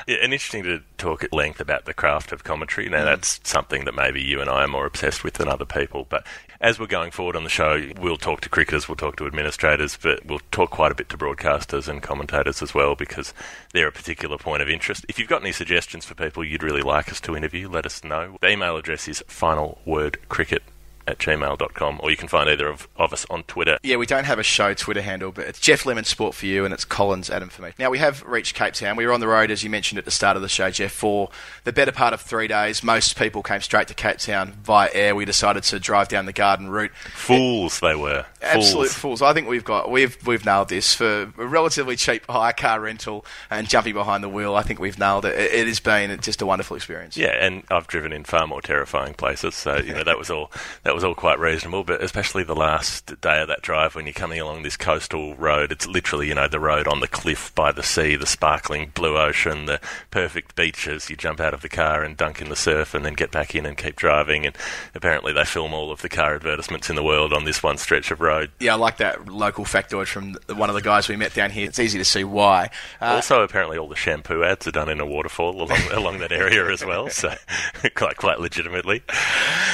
Yeah, and interesting to talk at length about the craft of commentary. Now, mm. that's something that maybe you and I are more obsessed with than other people. But as we're going forward on the show, we'll talk to cricketers, we'll talk to administrators, but we'll talk quite a bit to broadcasters and commentators as well because they're a particular point of interest. If you've got any suggestions for people you'd really like us to interview, let us know. The email address is finalwordcricket at gmail.com, or you can find either of, of us on Twitter. Yeah, we don't have a show Twitter handle, but it's Geoff Lemon Sport for you, and it's Collins Adam for me. Now we have reached Cape Town. We were on the road, as you mentioned at the start of the show, Geoff, for the better part of three days. Most people came straight to Cape Town via air. We decided to drive down the Garden route. Fools they were. Absolute Fools. fools. I think we've got we've we've nailed this for a relatively cheap hire car rental and jumping behind the wheel. I think we've nailed it. It, it has been just a wonderful experience. Yeah, and I've driven in far more terrifying places, so you know that was all that that was all quite reasonable. But especially the last day of that drive when you're coming along this coastal road, it's literally you know the road on the cliff by the sea, the sparkling blue ocean, the perfect beaches. You jump out of the car and dunk in the surf, and then get back in and keep driving. And apparently they film all of the car advertisements in the world on this one stretch of road. Yeah, I like that local factoid from one of the guys we met down here. It's easy to see why. Uh, also, apparently, all the shampoo ads are done in a waterfall along along that area as well. So, quite quite legitimately.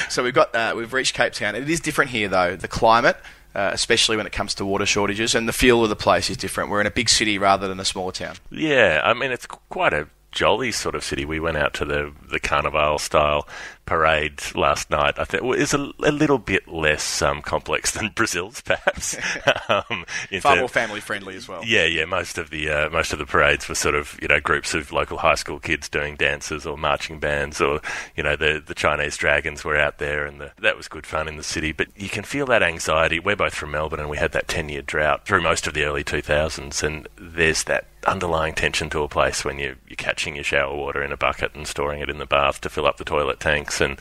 So we've got uh, we've reached Cape Town. It is different here though. The climate, uh, especially when it comes to water shortages, and the feel of the place is different. We're in a big city rather than a smaller town. Yeah, I mean, it's quite a jolly sort of city. We went out to the the carnival style parade last night. I think well, it's a, a little bit less um, complex than Brazil's, perhaps. um, Far term- more family friendly as well. Yeah, yeah. Most of the uh, most of the parades were sort of you know groups of local high school kids doing dances or marching bands, or you know the the Chinese dragons were out there, and the, that was good fun in the city. But you can feel that anxiety. We're both from Melbourne, and we had that ten year drought through most of the early two thousands, and there's that underlying tension to a place when you, you're catching your shower water in a bucket and storing it in the bath to fill up the toilet tanks, and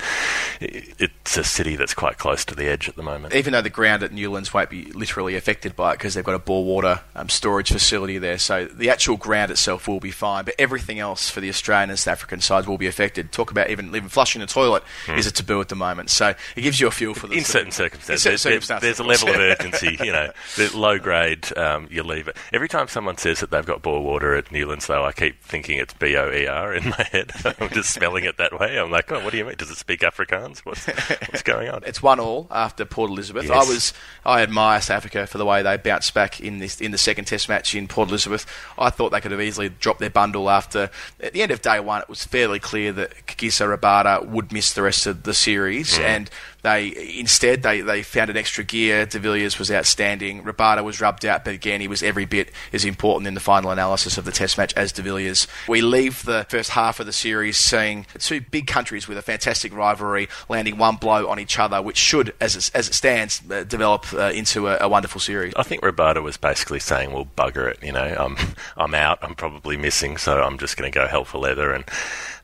it's a city that's quite close to the edge at the moment. Even though the ground at Newlands won't be literally affected by it because they've got a bore water um, storage facility there, so the actual ground itself will be fine. But everything else for the Australian and South African sides will be affected. Talk about even even flushing the toilet is a taboo at the moment. So it gives you a feel for the in certain circumstances, In certain circumstances, there's a level of urgency. You know, the low grade, um, you leave it. Every time someone says that they've got bore water at Newlands, though, I keep thinking it's B O E R in my head. I'm just spelling it that way. I'm like, oh, what do you mean? Does it speak Afrikaans? What's what's going on? It's one all after Port Elizabeth. Yes. I was I admire South Africa for the way they bounced back in this in the second Test match in Port Elizabeth. I thought they could have easily dropped their bundle after at the end of day one. It was fairly clear that Kagiso Rabada would miss the rest of the series, mm. and they instead they, they found an extra gear. De Villiers was outstanding. Rabada was rubbed out, but again he was every bit as important in the final analysis of the Test match as De Villiers. We leave the first half of the series seeing two big countries with a fantastic rivalry landing one blow on each other, which should, as it, as it stands, uh, develop uh, into a, a wonderful series. I think Rabada was basically saying, "Well, bugger it, you know, I'm I'm out. I'm probably missing, so I'm just going to go hell for leather and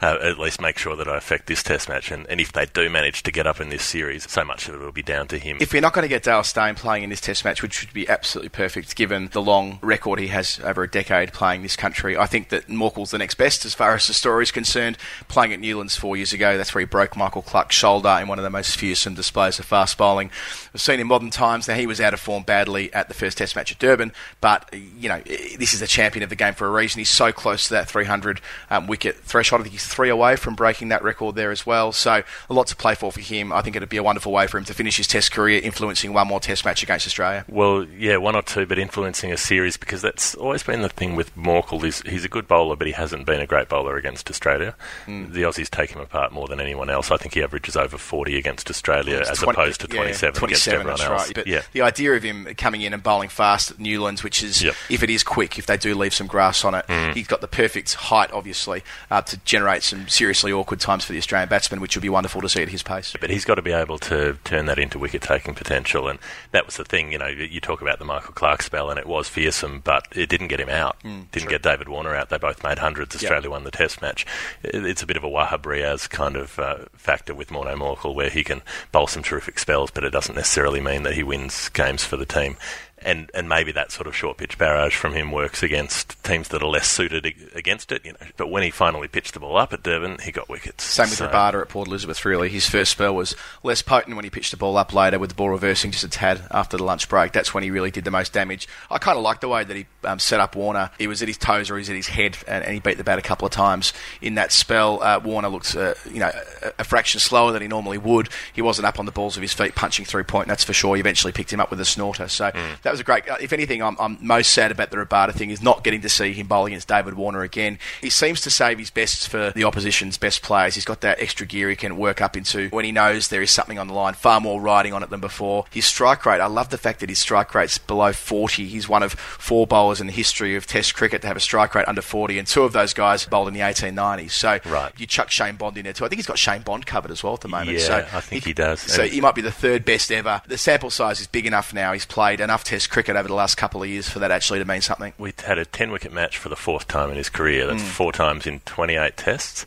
uh, at least make sure that I affect this Test match. And, and if they do manage to get up in this series, so much of it will be down to him. If we're not going to get Dale Steyn playing in this Test match, which would be absolutely perfect given the long record he has over a decade playing this country, I think that Morkel's the next best as far as the story is concerned. Playing at Newlands four years ago, that's where he broke Michael Clarke's shoulder in one of the most fearsome displays of fast bowling we've seen in modern times. Now, he was out of form badly at the first Test match at Durban, but, you know, this is the champion of the game for a reason. He's so close to that 300 um, wicket threshold. I think he's three away from breaking that record there as well. So, a lot to play for for him. I think it'd be a wonderful way for him to finish his Test career, influencing one more Test match against Australia. Well, yeah, one or two, but influencing a series because that's always been the thing with Morkel. Is he's a good bowler, but he hasn't been a great bowler against Australia. Mm. The Aussies take him apart more than anyone else. I think he averages over forty against Australia It's as 20 opposed to yeah, twenty-seven, against everyone that's else. Right. But yeah, the idea of him coming in and bowling fast at Newlands, which is, Yep. if it is quick, if they do leave some grass on it, Mm. he's got the perfect height, obviously, uh, to generate some seriously awkward times for the Australian batsman, which would be wonderful to see at his pace. But he's got to be able to turn that into wicket taking potential. And that was the thing, you know, you talk about the Michael Clarke spell, and it was fearsome, but it didn't get him out. Mm, didn't true. get David Warner out. They both made hundreds. Yep. Australia won the test match. It's a bit of a Wahab Riaz kind of uh, factor with Morne Morkel, where he can bowl some terrific spells, but it doesn't necessarily mean that he wins games for the team. And, and maybe that sort of short pitch barrage from him works against teams that are less suited against it, you know. But when he finally pitched the ball up at Durban, he got wickets. Same with So- Rabada at Port Elizabeth, really. His first spell was less potent when he pitched the ball up later with the ball reversing just a tad after the lunch break. That's when he really did the most damage. I kind of like the way that he um, set up Warner. He was at his toes or he was at his head, and, and he beat the bat a couple of times in that spell. Uh, Warner looked, uh, you know, a, a fraction slower than he normally would. He wasn't up on the balls of his feet punching through point, that's for sure. He eventually picked him up with a snorter. So that was a great. If anything, I'm, I'm most sad about the Rabada thing is not getting to see him bowl against David Warner again. He seems to save his best for the opposition's best players. He's got that extra gear he can work up into when he knows there is something on the line, far more riding on it than before. His strike rate, I love the fact that his strike rate's below 40. He's one of four bowlers in the history of Test cricket to have a strike rate under 40, and two of those guys bowled in the 1890s. So Right. you chuck Shane Bond in there too. I think he's got Shane Bond covered as well at the moment. Yeah, so I think he does. So And- he might be the third best ever. The sample size is big enough now. He's played enough Test cricket over the last couple of years for that actually to mean something. we had a 10 wicket match for the fourth time in his career. That's Mm. four times in 28 tests.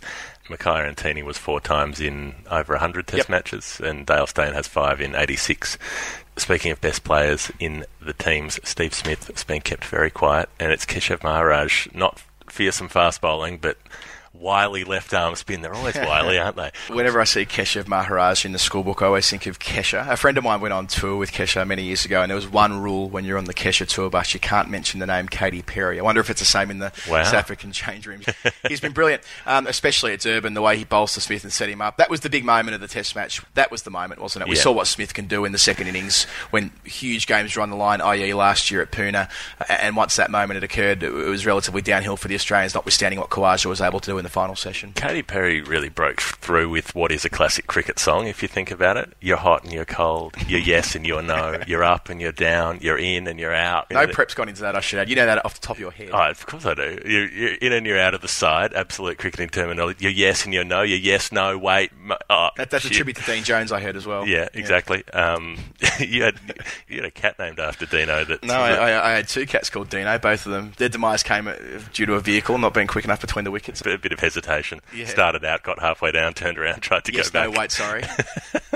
Makhaya Ntini was four times in over 100 Test Yep. matches, and Dale Steyn has five in 86. Speaking of best players in the teams, Steve Smith has been kept very quiet, and it's Keshav Maharaj, not fearsome fast bowling, but wily left arm spin. They're always wily, aren't they? Whenever I see Keshav Maharaj in the schoolbook, I always think of Kesha. A friend of mine went on tour with Kesha many years ago, and there was one rule when you're on the Kesha tour bus you can't mention the name Katy Perry. I wonder if it's the same in the Wow. South African change rooms. He's been brilliant, um, especially at Durban, the way he bowls to Smith and set him up. That was the big moment of the Test match. That was the moment, wasn't it? We Yeah. saw what Smith can do in the second innings when huge games were on the line, i.e., last year at Pune. And once that moment had occurred, it was relatively downhill for the Australians, notwithstanding what Khawaja was able to do in the final session. Katy Perry really broke through with what is a classic cricket song, if you think about it. You're hot and you're cold, you're yes and you're no, you're up and you're down, you're in and you're out. No prep's gone into that, I should add. You know that off the top of your head. Oh, of course I do. You're, you're in and you're out of the side. Absolute cricketing terminology. You're yes and you're no. You're yes, no, wait. Oh, That, that's a tribute to Dean Jones, I heard as well. Yeah, exactly. Um, you had you had a cat named after Dino. That No, I, I, I had two cats called Dino. Both of them, their demise came uh, due to a vehicle not being quick enough between the wickets. a bit of hesitation. Yeah. Started out, got halfway down, turned around, tried to go back. yes, no, wait, sorry.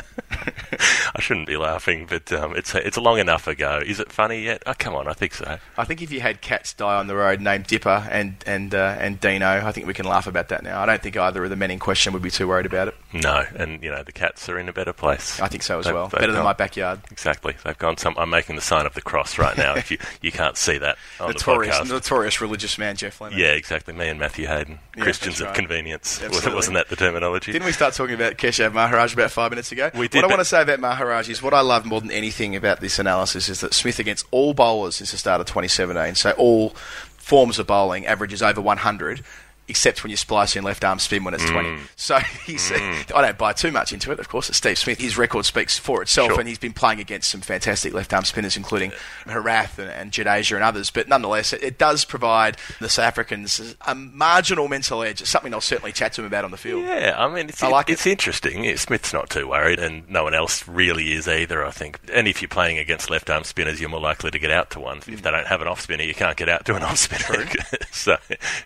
I shouldn't be laughing, but um, it's it's long enough ago. Is it funny yet? Oh, come on, I think so. I think if you had cats die on the road named Dipper and and uh, and Dino, I think we can laugh about that now. I don't think either of the men in question would be too worried about it. No, and you know the cats are in a better place. I think so as They've- well. they've Better than my backyard. Exactly, they've gone some. I'm making the sign of the cross right now. if you you can't see that on Notorious, the podcast. notorious religious man, Geoff Lemon. Yeah, exactly. Me and Matthew Hayden, Yeah, Christians that's of convenience. Absolutely. Wasn't that the terminology? Didn't we start talking about Keshav Maharaj about five minutes ago? We What did, I want to say about Maharaj is what I love more than anything about this analysis is that Smith against all bowlers since the start of 2017, so all forms of bowling, averages over 100. Except when you splice in left arm spin when it's Mm. 20. So he's, I don't buy too much into it, of course. It's Steve Smith. His record speaks for itself, Sure. and he's been playing against some fantastic left arm spinners, including Herath and, and Jadeja and others. But nonetheless, it, it does provide the South Africans a marginal mental edge. It's something I'll certainly chat to him about on the field. Yeah, I mean, it's, I like it's interesting. Yeah, Smith's not too worried, and no one else really is either, I think. And if you're playing against left arm spinners, you're more likely to get out to one. If they don't have an off spinner, you can't get out to an off spinner. so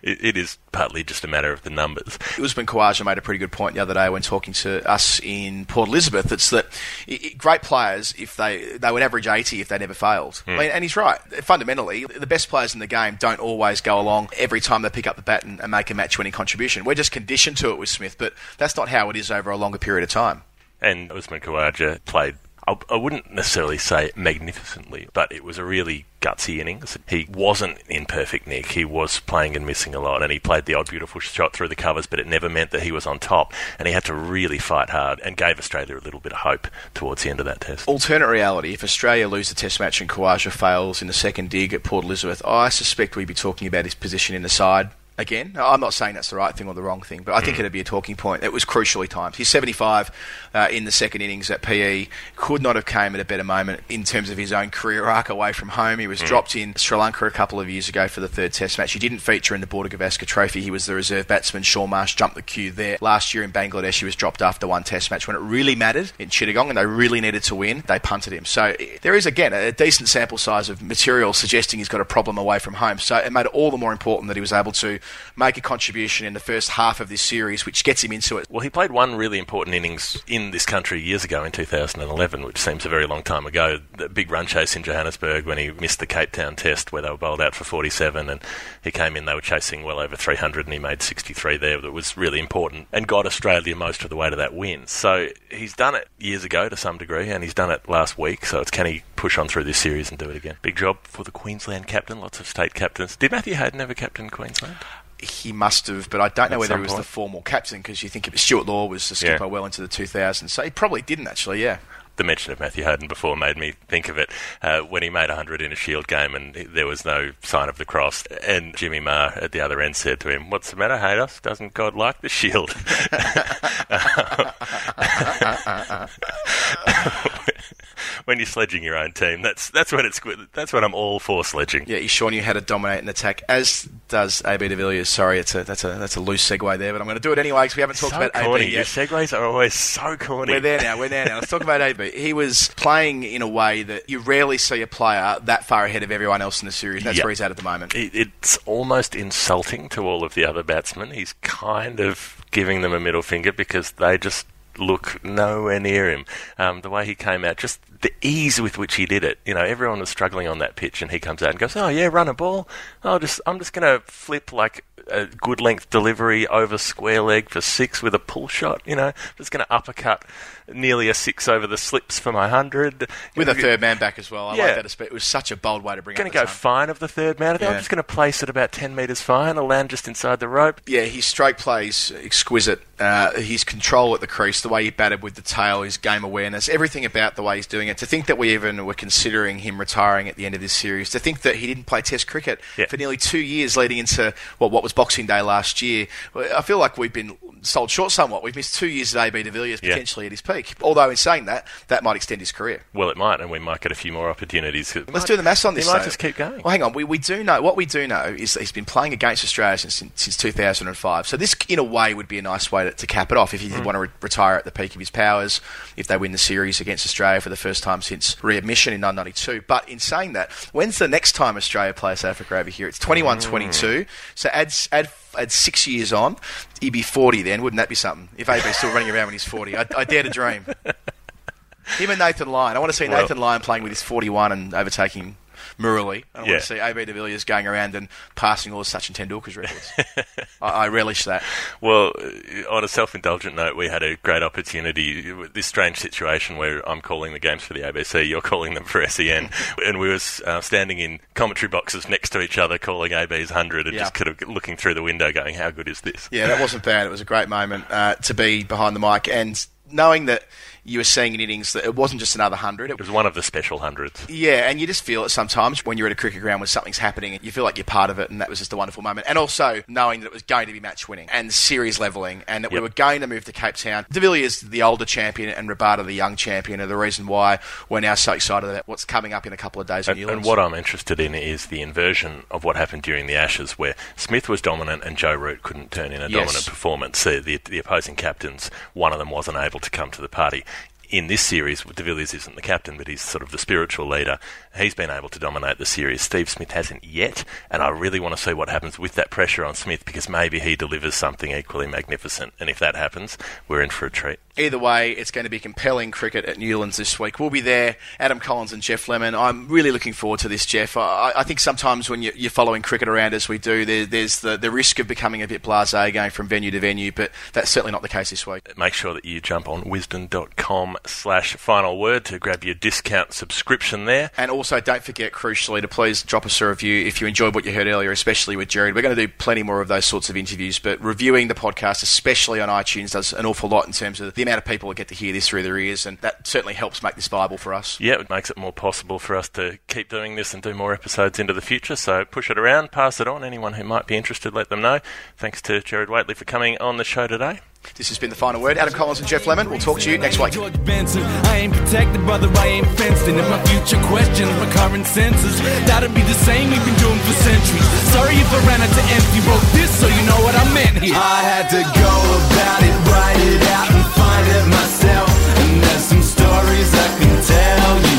it, it is partly just a matter of the numbers. Usman Khawaja made a pretty good point the other day when talking to us in Port Elizabeth. It's that great players, if they they would average 80 if they never failed. Hmm. I mean, and he's right. Fundamentally, the best players in the game don't always go along every time they pick up the bat and, and make a match-winning contribution. We're just conditioned to it with Smith, but that's not how it is over a longer period of time. And Usman Khawaja played, I wouldn't necessarily say magnificently, but it was a really gutsy innings. He wasn't in perfect nick. He was playing and missing a lot, and he played the odd beautiful shot through the covers, but it never meant that he was on top. And he had to really fight hard and gave Australia a little bit of hope towards the end of that test. Alternate reality, if Australia lose the test match and Khawaja fails in the second dig at Port Elizabeth, I suspect we'd be talking about his position in the side again. I'm not saying that's the right thing or the wrong thing, but I think it'd be a talking point. It was crucially timed. He's 75 uh, in the second innings at PE. Could not have came at a better moment in terms of his own career arc away from home. He was dropped in Sri Lanka a couple of years ago for the third test match. He didn't feature in the Border Gavaskar Trophy. He was the reserve batsman. Shaun Marsh jumped the queue there. Last year in Bangladesh, he was dropped after one test match when it really mattered in Chittagong and they really needed to win. They punted him. So eh, there is, again, a decent sample size of material suggesting he's got a problem away from home. So it made it all the more important that he was able to make a contribution in the first half of this series, which gets him into it. Well, he played one really important innings in this country years ago in 2011, which seems a very long time ago. The big run chase in Johannesburg when he missed the Cape Town test where they were bowled out for 47 and he came in, they were chasing well over 300 and he made 63 there. That was really important and got Australia most of the way to that win. So he's done it years ago to some degree and he's done it last week. So it's can he push on through this series and do it again? Big job for the Queensland captain, lots of state captains. Did Matthew Hayden ever captain Queensland? He must have, but I don't know At whether he was point. the formal captain because you think it was Stuart Law was the skipper Yeah. well into the 2000s. So he probably didn't actually, yeah. the mention of Matthew Hayden before made me think of it uh, when he made 100 in a Shield game and there was no sign of the cross. And Jimmy Maher at the other end said to him, "What's the matter, Haydos? Doesn't God like the Shield?" when you're sledging your own team, that's that's when it's good. That's when I'm all for sledging. Yeah, he's shown you how to dominate an attack, as does AB de Villiers. Sorry, it's a that's a that's a loose segue there, but I'm going to do it anyway because we haven't talked so about corny. AB Your segues are always so corny. We're there now. We're there now. Let's talk about AB. He was playing in a way that you rarely see a player that far ahead of everyone else in the series. That's Yeah. where he's at at the moment. It- It's almost insulting to all of the other batsmen. He's kind of giving them a middle finger because they just look nowhere near him. Um, the way he came out, just the ease with which he did it. You know, everyone was struggling on that pitch, and he comes out and goes, "Oh yeah, run a ball. I'll just, I'm just going to flip like a good length delivery over square leg for six with a pull shot. You know, just going to uppercut nearly a six over the slips for my hundred With a third man back as well. I Yeah. like that. aspect. It was such a bold way to bring Going to go time. fine of the third man. I think I'm just going to place it about 10 metres fine. I'll land just inside the rope. Yeah, his stroke plays exquisite. Uh, his control at the crease, the way he batted with the tail, his game awareness, everything about the way he's doing it. To think that we even were considering him retiring at the end of this series, to think that he didn't play Test cricket Yeah. for nearly two years leading into well, what was Boxing Day last year, I feel like we've been sold short somewhat. We've missed two years at AB de Villiers Yeah. potentially at his peak. Although in saying that, that might extend his career. Well, it might, and we might get a few more opportunities. Let's do the maths on this. He might though. just keep going. Well, hang on. We, we do know what we do know is that he's been playing against Australia since since 2005. So this, in a way, would be a nice way to, to cap it off if he Mm. did want to re- retire at the peak of his powers. If they win the series against Australia for the first time since readmission in 1992. But in saying that, when's the next time Australia play South Africa over here? It's 21-22. So add add add six years on, he'd be 40 then. Wouldn't that be something? If AB's still running around when he's 40, I, I dare to dream. Him and Nathan Lyon. I want to see Well- Nathan Lyon playing with his 41 and overtaking Murali. I Yeah. want to see AB de Villiers going around and passing all of Sachin Tendulkar's records. I, I relish that. Well, on a self-indulgent note, we had a great opportunity. This strange situation where I'm calling the games for the ABC, you're calling them for SEN, and we were uh, standing in commentary boxes next to each other, calling AB's hundred, and Yeah. just kind of looking through the window, going, "How good is this?" Yeah, that wasn't bad. It was a great moment uh, to be behind the mic and knowing that you were seeing an innings that it wasn't just another hundred. It It was one of the special hundreds. Yeah, and you just feel it sometimes when you're at a cricket ground when something's happening and you feel like you're part of it, and that was just a wonderful moment. And also knowing that it was going to be match winning and series levelling, and that we were going to move to Cape Town. De Villiers, the older champion, and Rabada, the young champion, are the reason why we're now so excited about what's coming up in a couple of days in And, and what I'm interested in is the inversion of what happened during the Ashes, where Smith was dominant and Joe Root couldn't turn in a Yes. dominant performance. The, the, the opposing captains, one of them wasn't able to come to the party. In this series, De isn't the captain, but he's sort of the spiritual leader. He's been able to dominate the series. Steve Smith hasn't yet, and I really want to see what happens with that pressure on Smith because maybe he delivers something equally magnificent. And if that happens, we're in for a treat. Either way, it's going to be compelling cricket at Newlands this week. We'll be there, Adam Collins and Geoff Lemon. I'm really looking forward to this, Geoff. I, I think sometimes when you, you're following cricket around as we do, there, there's the, the risk of becoming a bit blasé going from venue to venue, but that's certainly not the case this week. make sure that you jump on wisden.com slash final word to grab your discount subscription there. And also, don't forget, crucially, to please drop us a review if you enjoyed what you heard earlier, especially with Gerard. We're going to do plenty more of those sorts of interviews, but reviewing the podcast, especially on iTunes, does an awful lot in terms of the amount of people that get to hear this through their ears, and that certainly helps make this viable for us. Yeah, it makes it more possible for us to keep doing this and do more episodes into the future. So push it around, pass it on. Anyone who might be interested, let them know. Thanks to Gerard Whateley for coming on the show today. This has been The Final Word. Adam Collins and Geoff Lemon. We'll talk to you next week. George Benson. I ain't protected, brother. I ain't fenced in. my future questions, my current senses. That'll be the same we've been doing for centuries. Sorry if I ran out empty. Wrote this so you know what I meant here. I had to go about it, write it out, and find it myself. And there's some stories I can tell you.